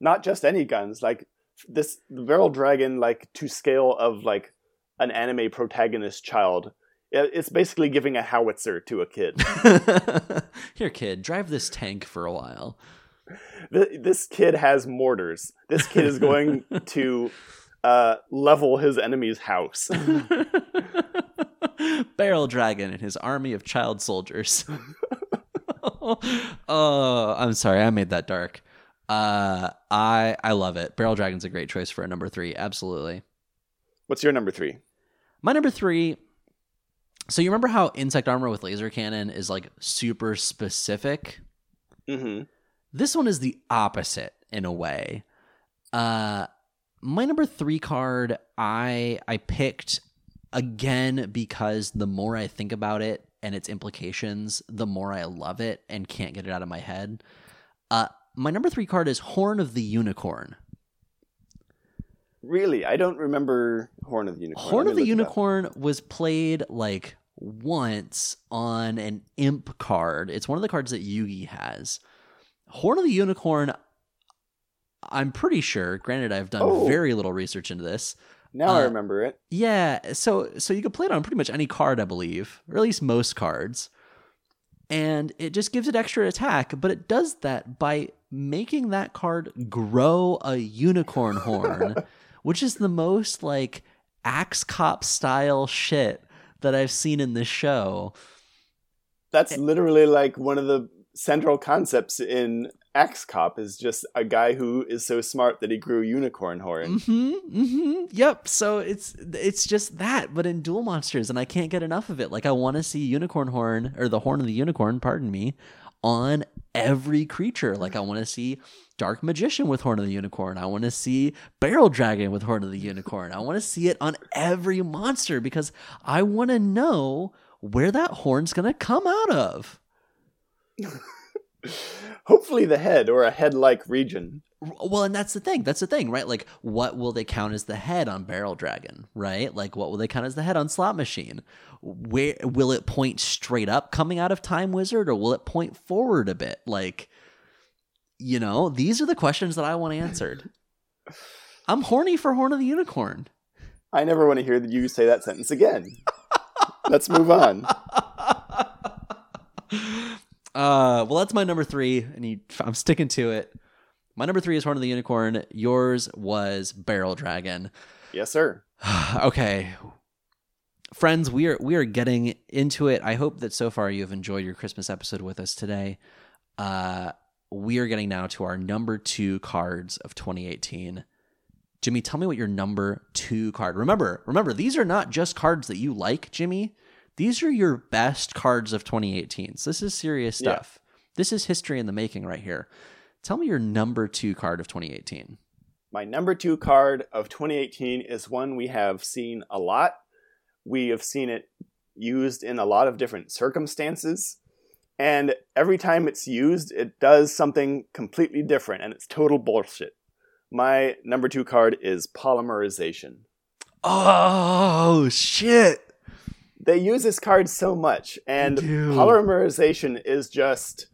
not just any guns like this the barrel dragon like to scale of like an anime protagonist child it's basically giving a howitzer to a kid Here, kid, drive this tank for a while. Th- this kid has mortars this kid is going to uh, level his enemy's house Barrel Dragon and his army of child soldiers. oh, I'm sorry, I made that dark. Uh, I I love it. Barrel Dragon's a great choice for a number three. Absolutely. what's your number three My number three. So you remember how insect armor with laser cannon is like super specific? mm-hmm. This one is the opposite in a way. Uh my number 3 card I I picked again because the more I think about it and its implications, the more I love it and can't get it out of my head. Uh my number 3 card is Horn of the Unicorn. Really i don't remember horn of the unicorn Horn of the look it up. Unicorn was played like once on an imp card. It's one of the cards that Yugi has. Horn of the Unicorn, I'm pretty sure, granted I've done Oh. very little research into this. now i uh, remember it Yeah, so so you can play it on pretty much any card, I believe, or at least most cards. And it just gives it extra attack, but it does that by making that card grow a unicorn horn, which is the most like axe cop style shit that I've seen in this show. that's literally like one of the central concepts in Axe Cop is just a guy who is so smart that he grew unicorn horn. hmm hmm Yep. So it's it's just that, but in Duel Monsters, and I can't get enough of it. Like I want to see unicorn horn or the horn of the unicorn, pardon me, on every creature. Like I want to see Dark Magician with Horn of the Unicorn. I want to see Barrel Dragon with Horn of the Unicorn. I want to see it on every monster because I want to know where that horn's gonna come out of. Hopefully, the head or a head like region. Well, and that's the thing. That's the thing, right? Like, what will they count as the head on Barrel Dragon, right? Like, what will they count as the head on Slot Machine? Where will it point straight up coming out of Time Wizard, or will it point forward a bit? Like, you know, these are the questions that I want answered. I'm horny for Horn of the Unicorn. I never want to hear you say that sentence again. Let's move on. Uh, well, that's my number three, and you, I'm sticking to it. My number three is Horn of the Unicorn. Yours was Barrel Dragon. Yes, sir. okay friends we are we are getting into it i hope that so far you have enjoyed your christmas episode with us today uh we are getting now to our number two cards of 2018 jimmy tell me what your number two card remember remember these are not just cards that you like jimmy these are your best cards of 2018 so this is serious Yeah. stuff this is history in the making right here tell me your number two card of 2018 My number two card of 2018 is one we have seen a lot. We have seen it used in a lot of different circumstances. And every time it's used, it does something completely different, and it's total bullshit. My number two card is polymerization. oh shit They use this card so much, and polymerization is just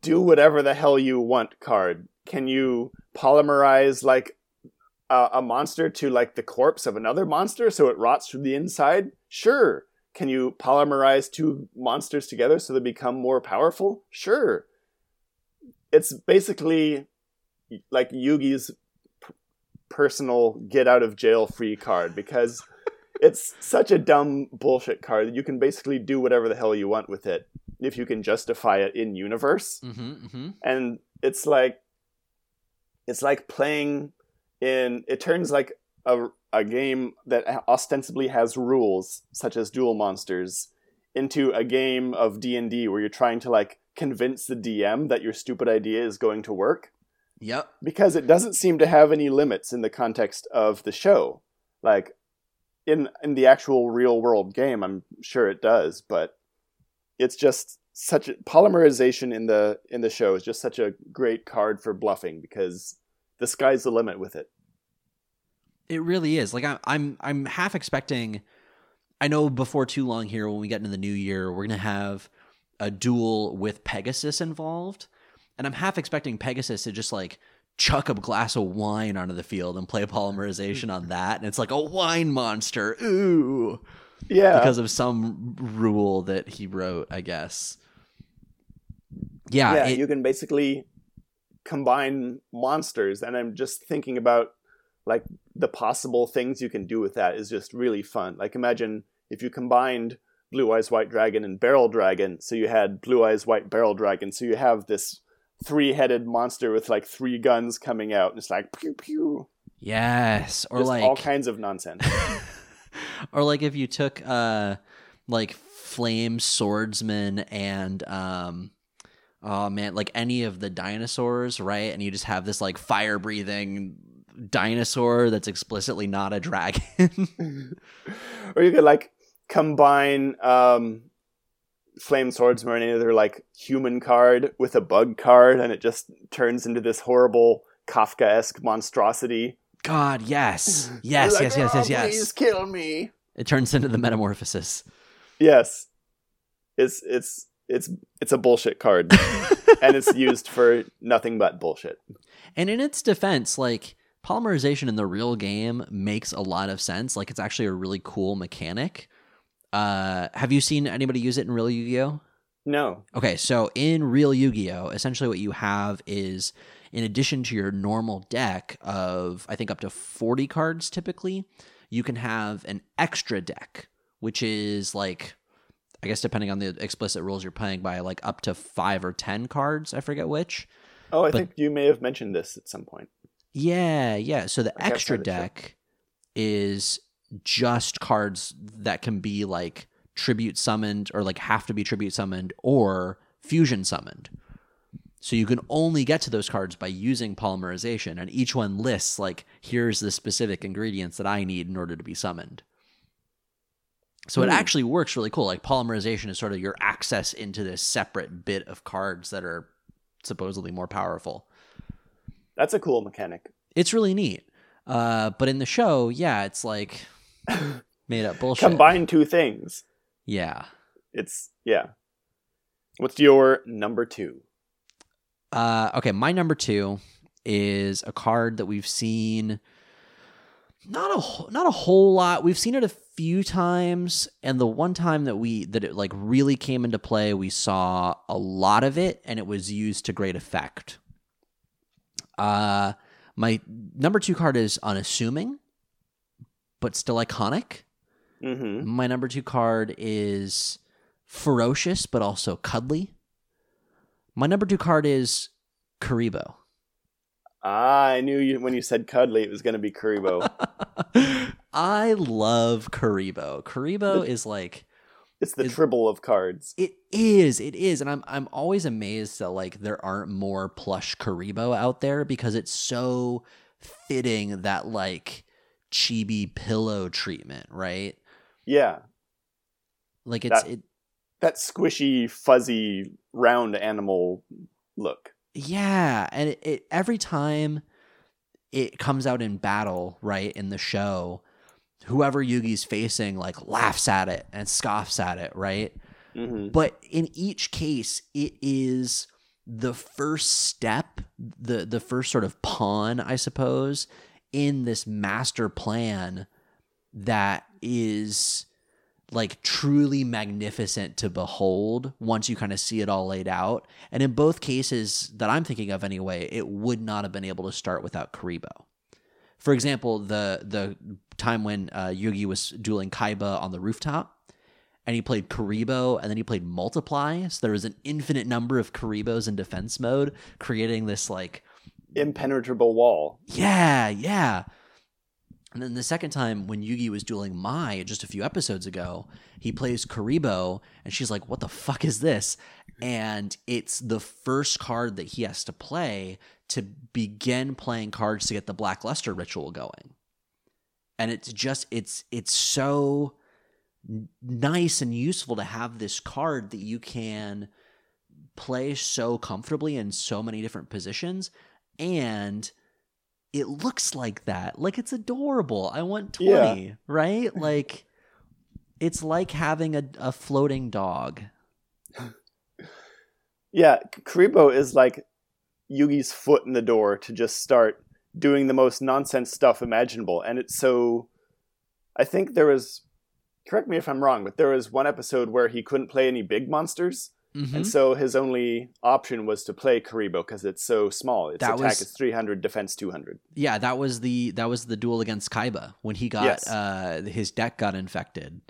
do whatever the hell you want card. Can you polymerize like a, a monster to like the corpse of another monster so it rots from the inside? Sure. Can you polymerize two monsters together so they become more powerful? Sure. It's basically like Yugi's p- personal get out of jail free card because it's such a dumb bullshit card that you can basically do whatever the hell you want with it if you can justify it in universe mm-hmm, mm-hmm. and it's like it's like playing in it turns like a, a game that ostensibly has rules such as Duel Monsters into a game of d&d where you're trying to like convince the dm that your stupid idea is going to work Yep. because it doesn't seem to have any limits in the context of the show like in in the actual real world game i'm sure it does but it's just such a polymerization in the in the show is just such a great card for bluffing because the sky's the limit with it It really is. Like I'm I'm I'm half expecting I know before too long here when we get into the new year, we're gonna have a duel with Pegasus involved. And I'm half expecting Pegasus to just like chuck a glass of wine onto the field and play polymerization on that. And it's like a wine monster. Ooh. yeah Because of some rule that he wrote, I guess. Yeah, yeah it- you can basically combine monsters and i'm just thinking about like the possible things you can do with that is just really fun like imagine if you combined blue eyes white dragon and barrel dragon so you had blue eyes white barrel dragon so you have this three-headed monster with like three guns coming out and it's like pew pew. Yes. Or just like all kinds of nonsense. or like if you took uh like flame swordsman and um oh man like any of the dinosaurs right? And you just have this like fire breathing dinosaur that's explicitly not a dragon. Or you could like combine um flame swordsman or any other like human card with a bug card and it just turns into this horrible kafka-esque monstrosity. God yes. Yes yes like, yes yes "Oh, yes. please kill me. It turns into the metamorphosis. Yes. It's it's it's it's a bullshit card and it's used for nothing but bullshit. And in its defense, like polymerization in the real game makes a lot of sense. Like it's actually a really cool mechanic. Uh, have you seen anybody use it in real Yu-Gi-Oh? no Okay, so in real Yu-Gi-Oh, essentially what you have is in addition to your normal deck of I think up to 40 cards typically, you can have an extra deck, which is like I guess depending on the explicit rules, you're playing by like up to five or ten cards. I forget which. Oh, I But- think you may have mentioned this at some point. Yeah, yeah. So the extra outside of the show. deck is just cards that can be like tribute summoned or like have to be tribute summoned or fusion summoned. So you can only get to those cards by using polymerization, and each one lists like here's the specific ingredients that I need in order to be summoned. So it Hmm. actually works really cool. Like polymerization is sort of your access into this separate bit of cards that are supposedly more powerful. That's a cool mechanic. It's really neat. Uh, but in the show, yeah, it's like made up bullshit. Combine two things. Yeah. It's yeah. What's your number two? Uh, okay, my number two is a card that we've seen not a not a whole lot. We've seen it a few times, and the one time that we that it like really came into play, we saw a lot of it, and it was used to great effect. Uh, my number two card is unassuming, but still iconic. Mm-hmm. My number two card is ferocious but also cuddly. My number two card is Kuriboh. Ah, I knew you when you said cuddly, it was going to be Kuriboh. I love Kuriboh. Kuriboh is like it's the Is- tribble of cards. it is, it is, and I'm I'm always amazed that like there aren't more plush Kuriboh out there because it's so fitting that like chibi pillow treatment, right? Yeah, Like it's That- it that squishy, fuzzy, round animal look. Yeah, and it, it every time it comes out in battle, right in the show, whoever Yugi's facing like laughs at it and scoffs at it, right? hmm But in each case, it is the first step, the the first sort of pawn, I suppose, in this master plan that is like truly magnificent to behold once you kind of see it all laid out. And in both cases that I'm thinking of anyway, it would not have been able to start without Kuriboh. For example, the the time when uh, Yugi was dueling Kaiba on the rooftop, and he played Kuriboh, and then he played Multiply. So there was an infinite number of Kuribohs in defense mode, creating this like Impenetrable wall. yeah, yeah. And then the second time when Yugi was dueling Mai just a few episodes ago, he plays Kuriboh and she's like, What the fuck is this? And it's the first card that he has to play to begin playing cards to get the Black Luster ritual going. And it's just it's it's so nice and useful to have this card that you can play so comfortably in so many different positions and it looks like that. Like it's adorable. I want 20, right? Like it's like having a, a floating dog. Yeah, K- Kuriboh is like Yugi's foot in the door to just start doing the most nonsense stuff imaginable. And it's so. I think there was. Correct me if I'm wrong, but there was one episode where he couldn't play any big monsters. Mhm. And so his only option was to play Kuriboh because it's so small. Its That attack was- is 300, defense 200. Yeah, that was the that was the duel against Kaiba when he got Yes. uh his deck got infected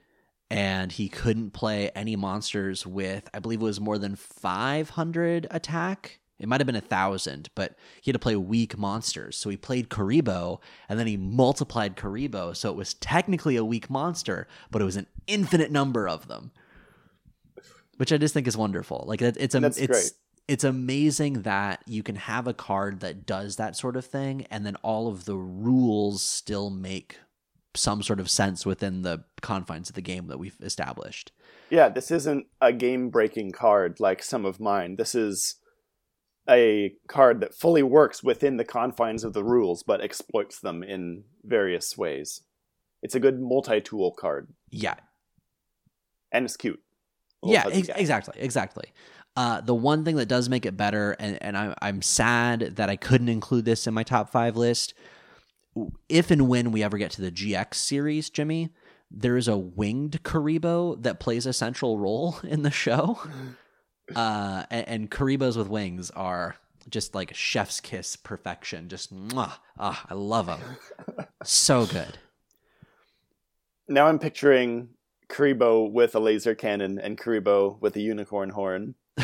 and he couldn't play any monsters with I believe it was more than 500 attack. It might have been a thousand, but he had to play weak monsters. So he played Kuriboh, and then he multiplied Kuriboh, so it was technically a weak monster, but it was an infinite number of them, which I just think is wonderful. Like it, it's a, it's great. it's amazing that you can have a card that does that sort of thing, and then all of the rules still make some sort of sense within the confines of the game that we've established. Yeah, this isn't a game breaking card like some of mine. This is a card that fully works within the confines of the rules but exploits them in various ways. It's a good multi tool card, Yeah, and it's cute. Yeah, ex- exactly, exactly. Uh, the one thing that does make it better, and, and I'm, I'm sad that I couldn't include this in my top five list. If and when we ever get to the GX series, Jimmy, there is a winged Kuriboh that plays a central role in the show. Uh, and, and Kuribohs with wings are just like chef's kiss perfection. Just mwah, ah, I love them. so good. Now I'm picturing Kuriboh with a laser cannon and Kuriboh with a unicorn horn.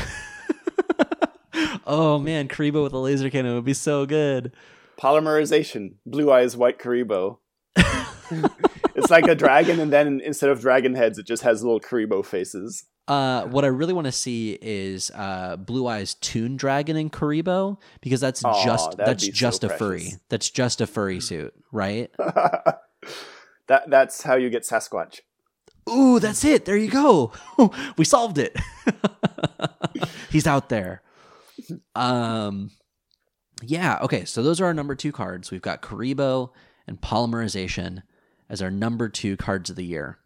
oh man, Kuriboh with a laser cannon would be so good. Polymerization, blue eyes, white Kuriboh. it's like a dragon, and then instead of dragon heads, it just has little Kuriboh faces. Uh, what I really want to see is uh, Blue Eyes Toon Dragon in Kuriboh because that's Aw, just that's be so just a precious. furry. That's just a furry suit, right? that that's how you get Sasquatch. Ooh, that's it. There you go. we solved it. He's out there. Um yeah, okay. So those are our number 2 cards. We've got Kuriboh and Polymerization as our number 2 cards of the year.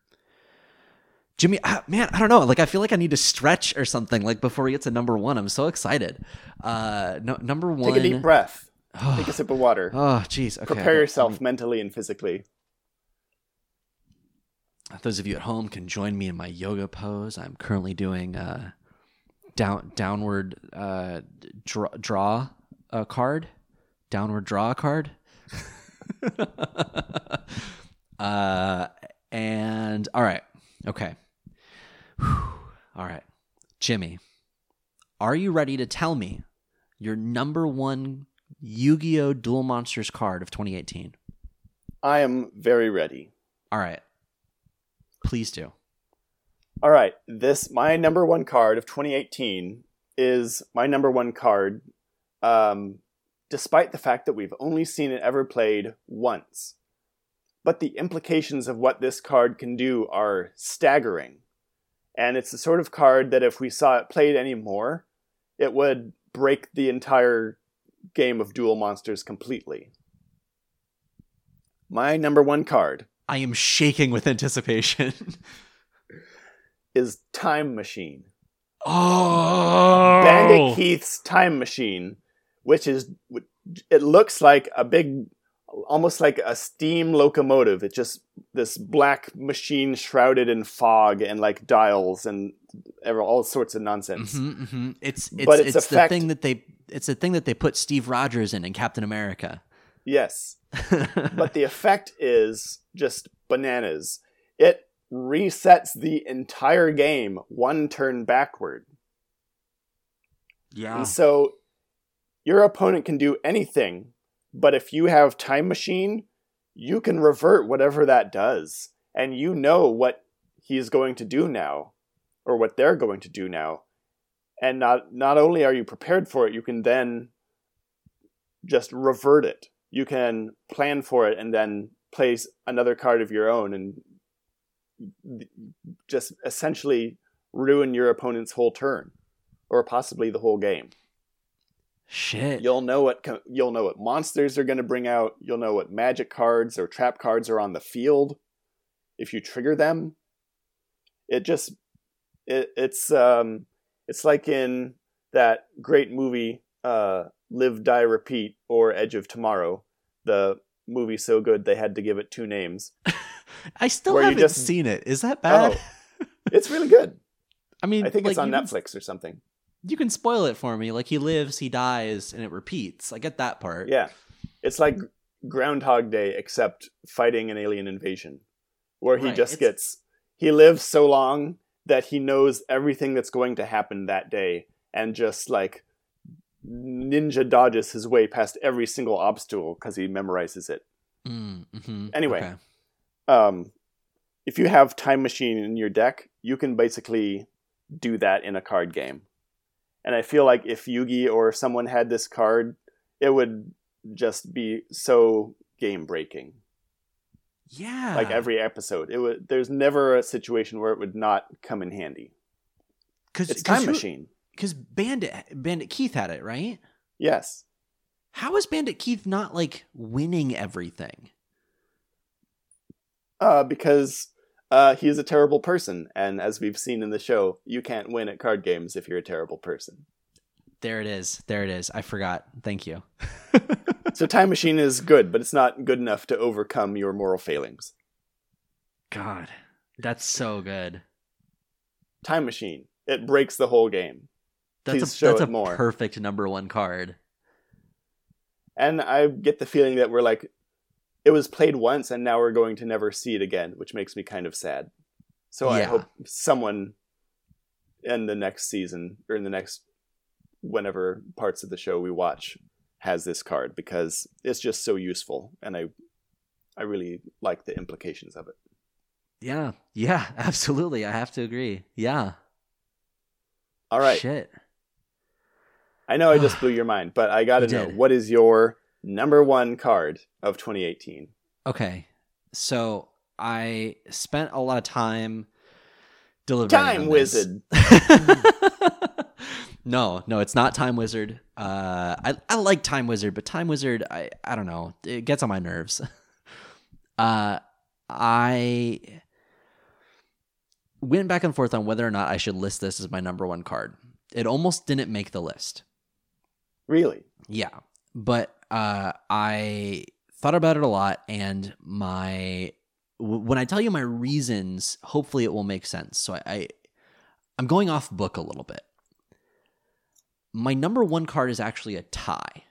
Jimmy, ah, man, I don't know. Like, I feel like I need to stretch or something. Like before we get to number one, I'm so excited. Uh, no, number one. Take a deep breath. Take a sip of water. Oh, jeez. Okay. Prepare yourself mentally and physically. Those of you at home can join me in my yoga pose. I'm currently doing a down downward uh, draw, draw a card, downward draw a card. uh, and all right, okay, Whew. all right, Jimmy, are you ready to tell me your number one Yu-Gi-Oh! Duel Monsters card of 2018? I am very ready. All right, please do. All right, this my number one card of 2018 is my number one card, um, despite the fact that we've only seen it ever played once. But the implications of what this card can do are staggering, and it's the sort of card that if we saw it played anymore, it would break the entire game of Duel Monsters completely. My number one card I am shaking with anticipation. is Time Machine. oh, Bandit Keith's time machine, which is it looks like a big, almost like a steam locomotive. It's just this black machine shrouded in fog and like dials and all sorts of nonsense. Mhm, mhm. It's it's But it's, its the thing that they it's the thing that they put Steve Rogers in in Captain America. Yes, but the effect is just bananas. It resets the entire game one turn backward. yeah, And so your opponent can do anything, but if you have Time Machine, you can revert whatever that does. And you know what he's going to do now, or what they're going to do now. And not not only are you prepared for it, you can then just revert it. You can plan for it and then place another card of your own and just essentially ruin your opponent's whole turn or possibly the whole game. shit. You'll know what you'll know what monsters are going to bring out. You'll know what magic cards or trap cards are on the field. If you trigger them, it just it, it's um it's like in that great movie uh Live Die Repeat or Edge of Tomorrow. The movie so good they had to give it two names. I still haven't just- seen it. Is that oh, bad? It's really good. I mean, I think it's on you can- Netflix or something. you can spoil it for me. Like he lives, he dies, and it repeats. I get that part. Yeah. It's like Groundhog Day, except fighting an alien invasion, where he Right, just it's- gets. He lives so long that he knows everything that's going to happen that day and just like ninja dodges his way past every single obstacle because he memorizes it. Mm, mhm. Anyway. Okay. Um, if you have Time Machine in your deck, you can basically do that in a card game. And I feel like if Yugi or someone had this card, it would just be so game breaking. yeah, Like every episode, it would. There's never a situation where it would not come in handy. because It's Time Machine. Because Bandit Bandit Keith had it right. Yes. How is Bandit Keith not like winning everything? Uh, because uh, he is a terrible person, and as we've seen in the show, you can't win at card games if you're a terrible person. There it is. There it is. I forgot. Thank you. So Time Machine is good, but it's not good enough to overcome your moral failings. God, that's so good. Time Machine. It breaks the whole game. That's Please a show that's it a more. perfect number one card. And I get the feeling that we're like, it was played once and now we're going to never see it again, which makes me kind of sad. So I hope someone in the next season or in the next whenever parts of the show we watch has this card because it's just so useful and I I really like the implications of it. Yeah. Yeah. Absolutely. I have to agree. Yeah. All right. Shit. I know I just blew your mind, but I got to know did. what is your number 1 card of 2018? Okay. So I spent a lot of time deliberating. Time. Wizard. no, no, it's not Time Wizard. Uh, I I like Time Wizard, but Time Wizard, I I don't know, it gets on my nerves. uh, I went back and forth on whether or not I should list this as my number one card. It almost didn't make the list. Really? Yeah, but uh, I thought about it a lot, and my w- when I tell you my reasons, hopefully it will make sense. So I, I I'm going off book a little bit. My number one card is actually a tie.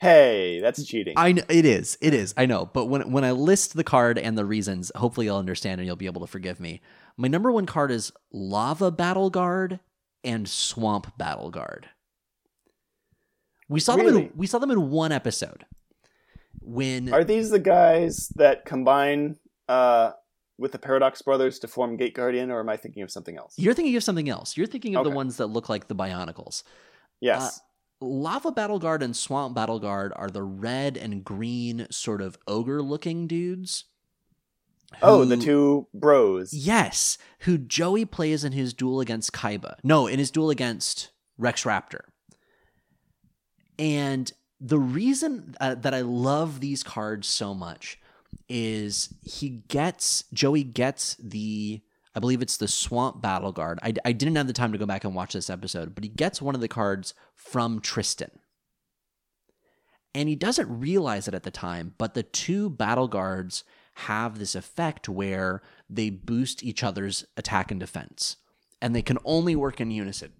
Hey, that's cheating. I kn- it is it is I know, but when when I list the card and the reasons, hopefully you'll understand and you'll be able to forgive me. My number one card is Lava Battle Guard and Swamp Battle Guard. We saw them in we saw them in one episode. When Are these the guys that combine uh, with the Paradox Brothers to form Gate Guardian, or am I thinking of something else? you're thinking of something else. You're thinking of the ones that look like the Bionicles. Yes. Lava Battle Guard and Swamp Battle Guard are the red and green sort of ogre looking dudes. oh, the two bros. Yes, who Joey plays in his duel against Kaiba. No, in his duel against Rex Raptor. And the reason uh, that I love these cards so much is he gets Joey gets the I believe it's the Swamp Battle Guard. I, I didn't have the time to go back and watch this episode, but he gets one of the cards from Tristan. And he doesn't realize it at the time, but the two battle guards have this effect where they boost each other's attack and defense. And they can only work in unison.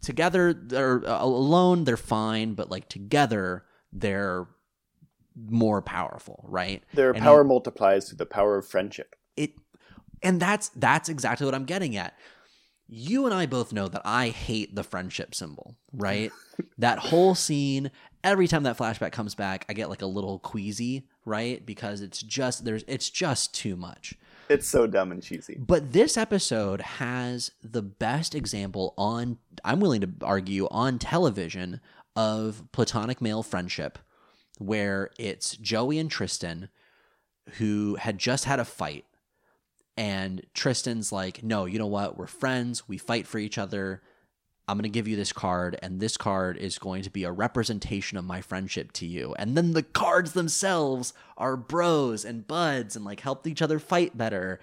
Together, they're uh, alone, they're fine, but like together, they're more powerful, right? Their And he- power multiplies through the power of friendship. it and that's that's exactly what I'm getting at. You and I both know that I hate the friendship symbol, right? that whole scene, every time that flashback comes back, I get like a little queasy, right? Because it's just there's it's just too much. It's so dumb and cheesy. But this episode has the best example on, I'm willing to argue, on television of platonic male friendship, where it's Joey and Tristan who had just had a fight. And Tristan's like, no, you know what? We're friends. We fight for each other. I'm going to give you this card, and this card is going to be a representation of my friendship to you. And then the cards themselves are bros and buds and like helped each other fight better.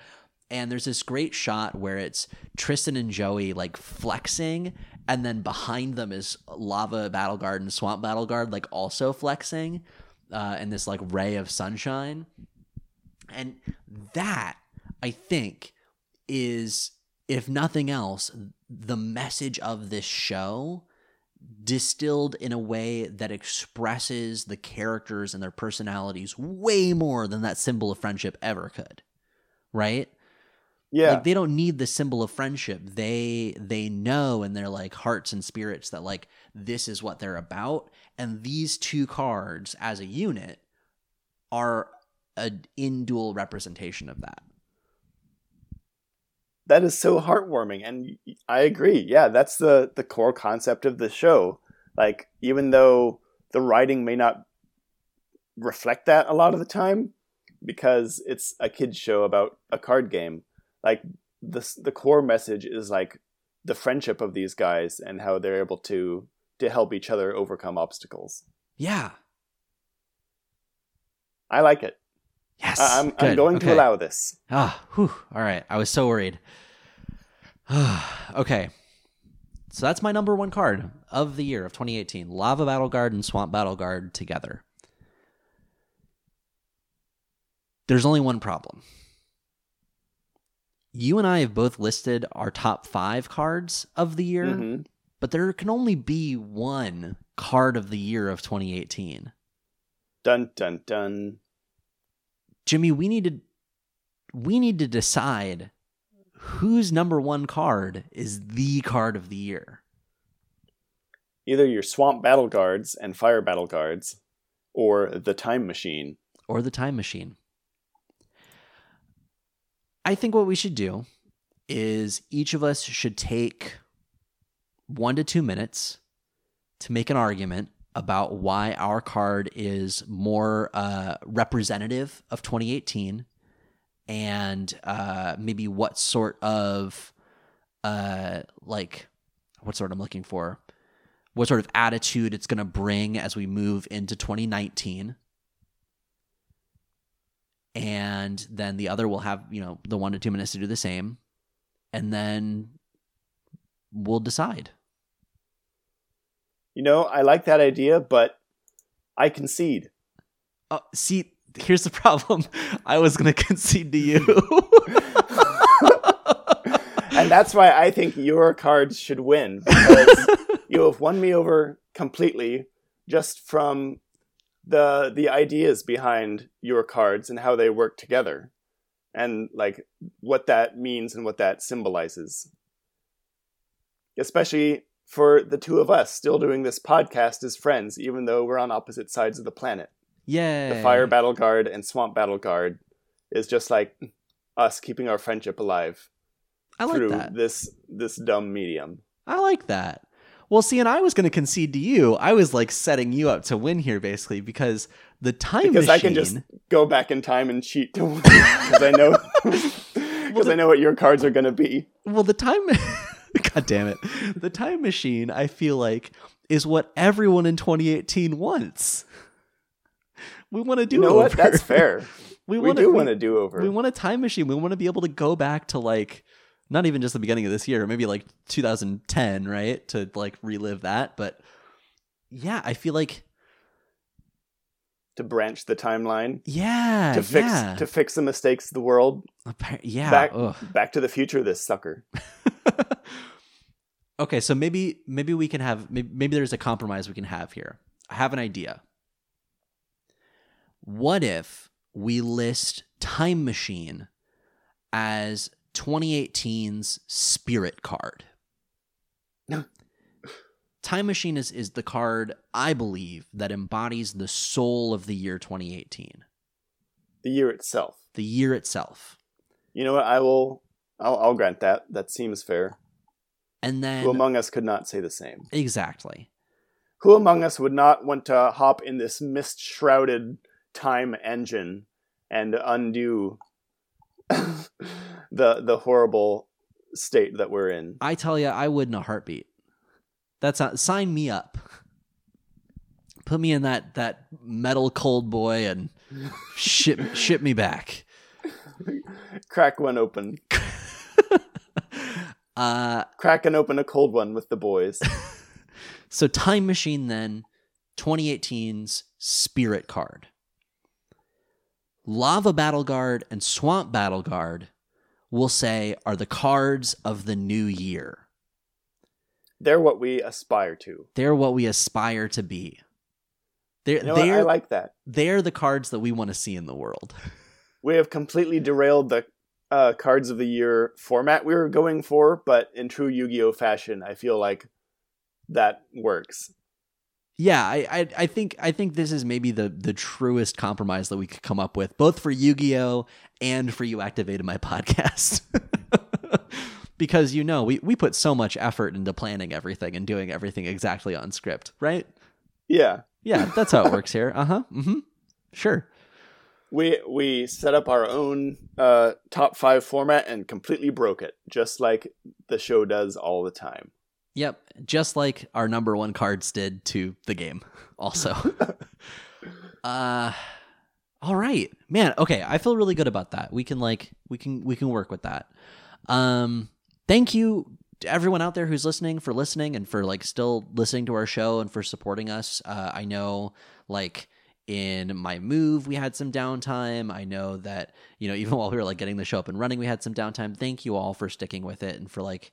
And there's this great shot where it's Tristan and Joey like flexing, and then behind them is Lava Battle Guard and Swamp Battle Guard like also flexing, uh, in this like ray of sunshine. And that, I think, is, if nothing else, the message of this show distilled in a way that expresses the characters and their personalities way more than that symbol of friendship ever could. Right? Yeah. Like they don't need the symbol of friendship. They they know in their like hearts and spirits that like this is what they're about and these two cards as a unit are an in dual representation of that. That is so heartwarming and i agree. Yeah that's the the core concept of the show. Like even though the writing may not reflect that a lot of the time because it's a kids show about a card game like the the core message is like the friendship of these guys and how they're able to to help each other overcome obstacles. Yeah. i like it Yes. I- i'm, I'm going Okay. to allow this Ah, whew. All right. I was so worried. okay. So that's my number one card of the year of 2018 Lava Battle Guard and Swamp Battle Guard together. There's only one problem. You and I have both listed our top five cards of the year, Mhm. but there can only be one card of the year of 2018. dun dun dun Jimmy, we need to we need to decide whose number one card is the card of the year. Either your swamp battle guards and fire battle guards, or the time machine. or the time machine. I think what we should do is each of us should take one to two minutes to make an argument about why our card is more uh, representative of 2018 and uh, maybe what sort of uh, like what sort I'm looking for what sort of attitude it's going to bring as we move into 2019 and then the other will have you know the one to two minutes to do the same. And then we'll decide You know, I like that idea, but I concede. uh, see here's the problem. I was going to concede to you. And that's why I think your cards should win because you have won me over completely just from the the ideas behind your cards and how they work together and like what that means and what that symbolizes. Especially for the two of us still doing this podcast as friends even though we're on opposite sides of the planet yeah the fire battle guard and swamp battle guard is just like us keeping our friendship alive i like through that this this dumb medium. i like that well see and i was going to concede to you i was like setting you up to win here basically because the time Because machine I can just go back in time and cheat to win because I know because I know what your cards are going to be. Well, the time, God damn it, the time machine. I feel like is what everyone in 2018 wants. We want to do You know over. what? That's fair. We, we wanna, do want to do over. We want a time machine. We want to be able to go back to like not even just the beginning of this year, maybe like 2010, right? To like relive that. But yeah, I feel like to branch the timeline yeah, to fix yeah, to fix the mistakes of the world. Appar- yeah. back ugh. back to the future. This sucker. okay, so maybe maybe we can have maybe, maybe there's a compromise we can have here. I have an idea. What if we list Time Machine as 2018's spirit card? Time Machine is, is the card I believe that embodies the soul of the year 2018, The year itself. the year itself. You know what? I will. I'll, I'll grant that. That seems fair. And then Who among us could not say the same? exactly. Who among us would not want to hop in this mist shrouded time engine and undo the the horrible state that we're in? I tell you, I would in a heartbeat. That's not sign me up. Put me in that that metal cold boy and ship ship me back. Crack one open. Uh, Cracking open a cold one with the boys. so Time Machine then 2018's Spirit card. Lava Battle Guard and Swamp Battle Guard we'll say are the cards of the new year. They're what we aspire to. They're what we aspire to be. They're You know they're I like that. they're the cards that we want to see in the world. We have completely derailed the uh, cards of the year format we were going for, but in true Yu-Gi-Oh fashion, I feel like that works. Yeah, I, I I think I think this is maybe the the truest compromise that we could come up with, both for Yu-Gi-Oh and for you activated my podcast. because you know, we, we put so much effort into planning everything and doing everything exactly on script, right? Yeah. Yeah, that's how it works here. Uh-huh. Mm-hmm. Sure. We we set up our own uh, top five format and completely broke it, just like the show does all the time. Yep. Just like our number one cards did to the game, also. uh all right. Man, okay. I feel really good about that. We can like we can we can work with that. Um thank you to everyone out there who's listening for listening and for like still listening to our show and for supporting us. Uh I know like in my move we had some downtime. I know that you know even while we were like getting the show up and running we had some downtime. Thank you all for sticking with it and for like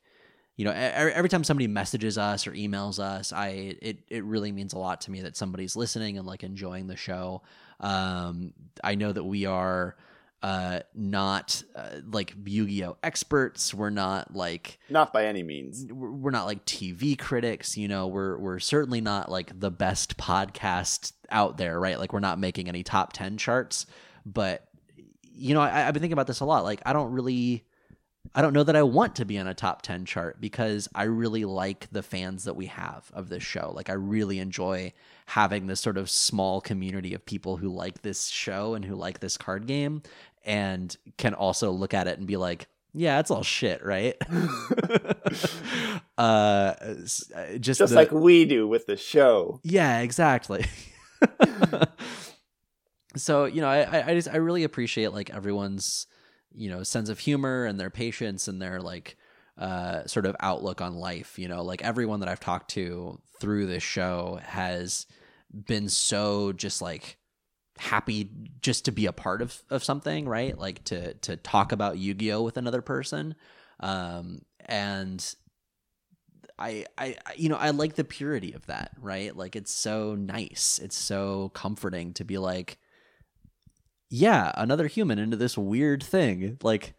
you know every, every time somebody messages us or emails us i it, it really means a lot to me that somebody's listening and like enjoying the show. Um i know that we are uh, not uh, like Yu-Gi-Oh experts. We're not like Not by any means. we're not like TV critics, you know, we're we're certainly not like the best podcast out there, right? Like we're not making any top 10 charts, but you know, I, I've been thinking about this a lot. Like I don't really I don't know that I want to be on a top 10 chart because I really like the fans that we have of this show. Like I really enjoy having this sort of small community of people who like this show and who like this card game and can also look at it and be like, yeah, it's all shit, right? uh, uh, just Just the- like we do with the show. yeah, exactly. so you know, I, I I just I really appreciate like everyone's you know sense of humor and their patience and their like uh sort of outlook on life. You know, like everyone that I've talked to through this show has been so just like happy just to be a part of of something, right? Like to to talk about Yu-Gi-Oh with another person. Um and I, I, you know, I like the purity of that, right? Like it's so nice. It's so comforting to be like, yeah, another human into this weird thing. Like,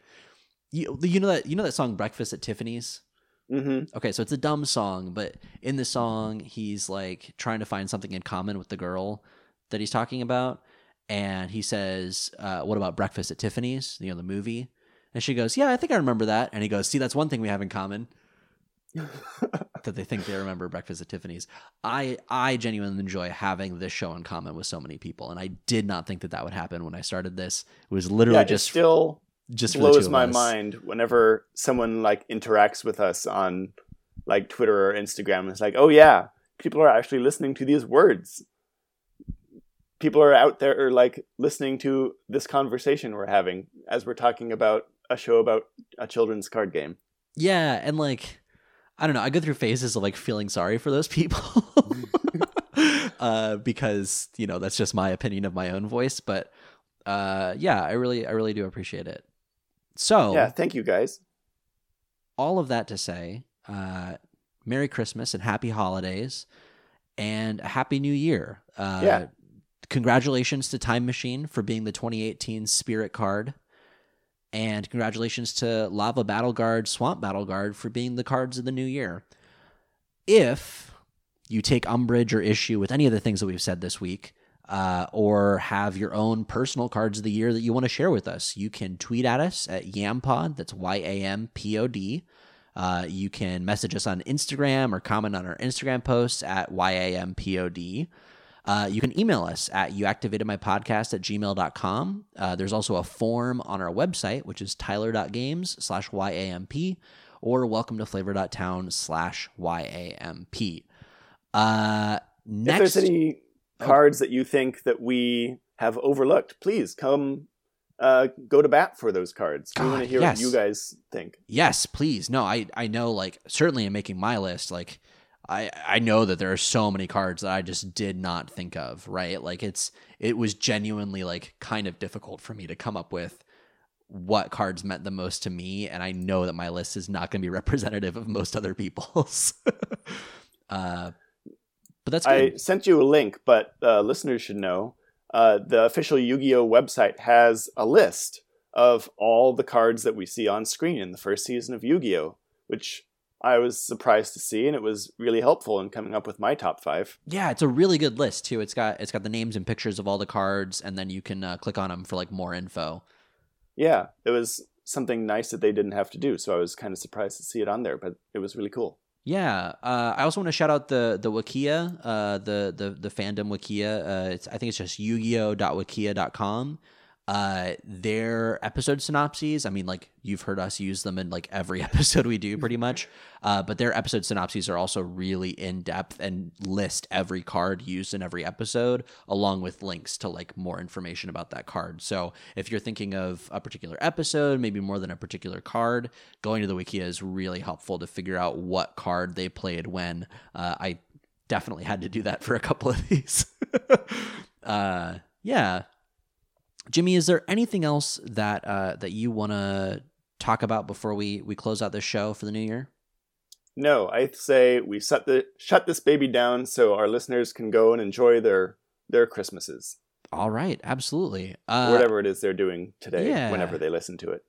you, you know that you know that song "Breakfast at Tiffany's." hmm Okay, so it's a dumb song, but in the song, he's like trying to find something in common with the girl that he's talking about, and he says, uh, "What about Breakfast at Tiffany's?" You know, the movie. And she goes, "Yeah, I think I remember that." And he goes, "See, that's one thing we have in common." that they think they remember Breakfast at Tiffany's. I I genuinely enjoy having this show in common with so many people, and I did not think that that would happen when I started this. It was literally Yeah, it just still just for the two blows my us. mind whenever someone like interacts with us on like Twitter or Instagram. It's like, oh yeah, people are actually listening to these words. People are out there or like listening to this conversation we're having as we're talking about a show about a children's card game. Yeah, and like I don't know, I go through phases of like feeling sorry for those people. uh because, you know, that's just my opinion of my own voice, but uh yeah, I really I really do appreciate it. So, Yeah, thank you guys. all of that to say, uh Merry Christmas and happy holidays and a happy new year. Uh Yeah. Congratulations to Time Machine for being the 2018 Spirit card. And congratulations to Lava Battle Guard, Swamp Battle Guard for being the cards of the new year. If you take umbrage or issue with any of the things that we've said this week, uh, or have your own personal cards of the year that you want to share with us, you can tweet at us at Yampod. That's Y A M P O D. Uh, you can message us on Instagram or comment on our Instagram posts at YAMPOD. Uh, you can email us at youactivatedmypodcast at gmail.com. Uh, there's also a form on our website, which is tyler.games slash YAMP or welcome to flavor.town slash YAMP. Uh, next, if there's any Oh. cards that you think that we have overlooked, please come uh, go to bat for those cards. we want to hear yes. what you guys think. Yes, please. No, I I know like certainly in making my list, like I I know that there are so many cards that I just did not think of, right? Like it's it was genuinely like kind of difficult for me to come up with what cards meant the most to me and I know that my list is not going to be representative of most other people's. uh but that's I sent you a link, but uh, listeners should know uh, the official Yu-Gi-Oh website has a list of all the cards that we see on screen in the first season of Yu-Gi-Oh, which I was surprised to see, and it was really helpful in coming up with my top five. Yeah, it's a really good list too. It's got it's got the names and pictures of all the cards and then you can uh, click on them for like more info. Yeah, it was something nice that they didn't have to do, so I was kind of surprised to see it on there, but it was really cool. Yeah, uh, I also want to shout out the the Wikia, uh, the the the fandom Wikia. Uh, it's I think it's just Yu-Gi-Oh.wikia.com. Uh, their episode synopses. I mean, like you've heard us use them in like every episode we do, pretty much. Uh, but their episode synopses are also really in depth and list every card used in every episode, along with links to like more information about that card. So if you're thinking of a particular episode, maybe more than a particular card, going to the wiki is really helpful to figure out what card they played when. Uh, I definitely had to do that for a couple of these. uh, yeah. Jimmy, is there anything else that uh, that you want to talk about before we we close out this show for the new year? No, I say we shut the shut this baby down so our listeners can go and enjoy their their Christmases. All right, absolutely. Uh, whatever it is they're doing today, yeah. whenever they listen to it.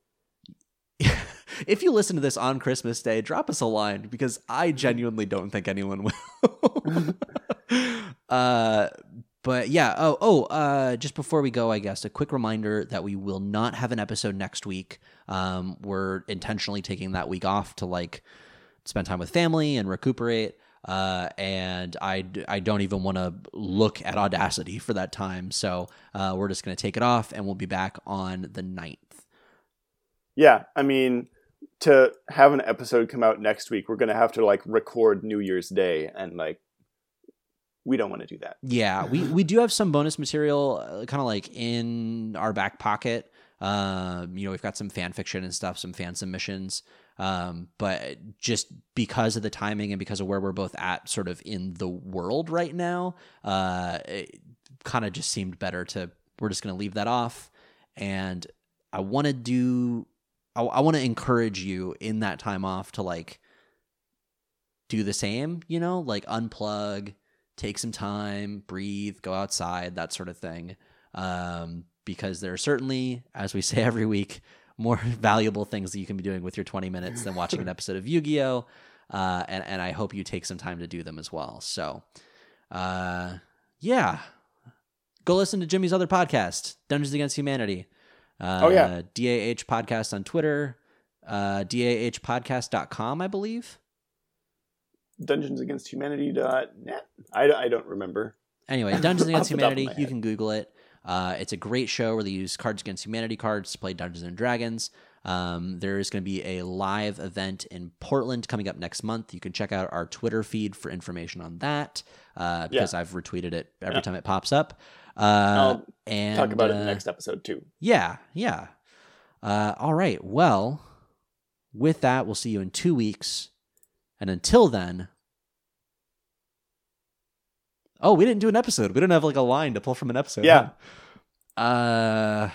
if you listen to this on Christmas Day, drop us a line because I genuinely don't think anyone will. uh, but yeah. Oh, oh. Uh, just before we go, I guess a quick reminder that we will not have an episode next week. Um, we're intentionally taking that week off to like spend time with family and recuperate. Uh, and I don't even want to look at Audacity for that time. So uh, we're just going to take it off and we'll be back on the 9th. Yeah, I mean, to have an episode come out next week, we're gonna have to like record New Year's Day, and like, we don't want to do that. Yeah, we we do have some bonus material, uh, kind of like in our back pocket. Um, you know, we've got some fan fiction and stuff, some fan submissions. Um, but just because of the timing and because of where we're both at, sort of in the world right now, uh, it kind of just seemed better to. We're just going to leave that off, and I want to do. I, I want to encourage you in that time off to like do the same. You know, like unplug take some time, breathe, go outside, that sort of thing. Um, because there are certainly, as we say every week, more valuable things that you can be doing with your 20 minutes than watching an episode of Yu Gi Oh! Uh, and, and I hope you take some time to do them as well. So, uh, yeah. Go listen to Jimmy's other podcast, Dungeons Against Humanity. Uh, Oh, yeah. DAH Podcast on Twitter, uh, DAHpodcast.com, I believe. Dungeons Against Humanity.net. I, I don't remember. Anyway, Dungeons Against Off the top of Humanity, you can Google it. Uh, it's a great show where they use Cards Against Humanity cards to play Dungeons and Dragons. Um, there is going to be a live event in Portland coming up next month. You can check out our Twitter feed for information on that uh, because I've retweeted it every Yeah. time it pops up. Uh, I'll and Talk about it in uh, the next episode too. yeah, yeah. Uh, all right. Well, with that, we'll see you in two weeks. And until then. Oh, we didn't do an episode. We didn't have like a line to pull from an episode. Yeah. huh?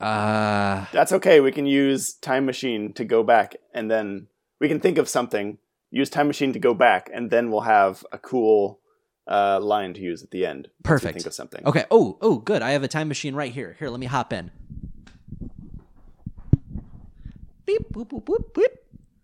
Uh. Uh. That's okay. We can use Time Machine to go back, and then we can think of something. Use Time Machine to go back, and then we'll have a cool uh, line to use at the end. Perfect. Think of something. Okay. Oh, oh, good. I have a time machine right here. Here, let me hop in. Beep, boop, boop, boop, boop.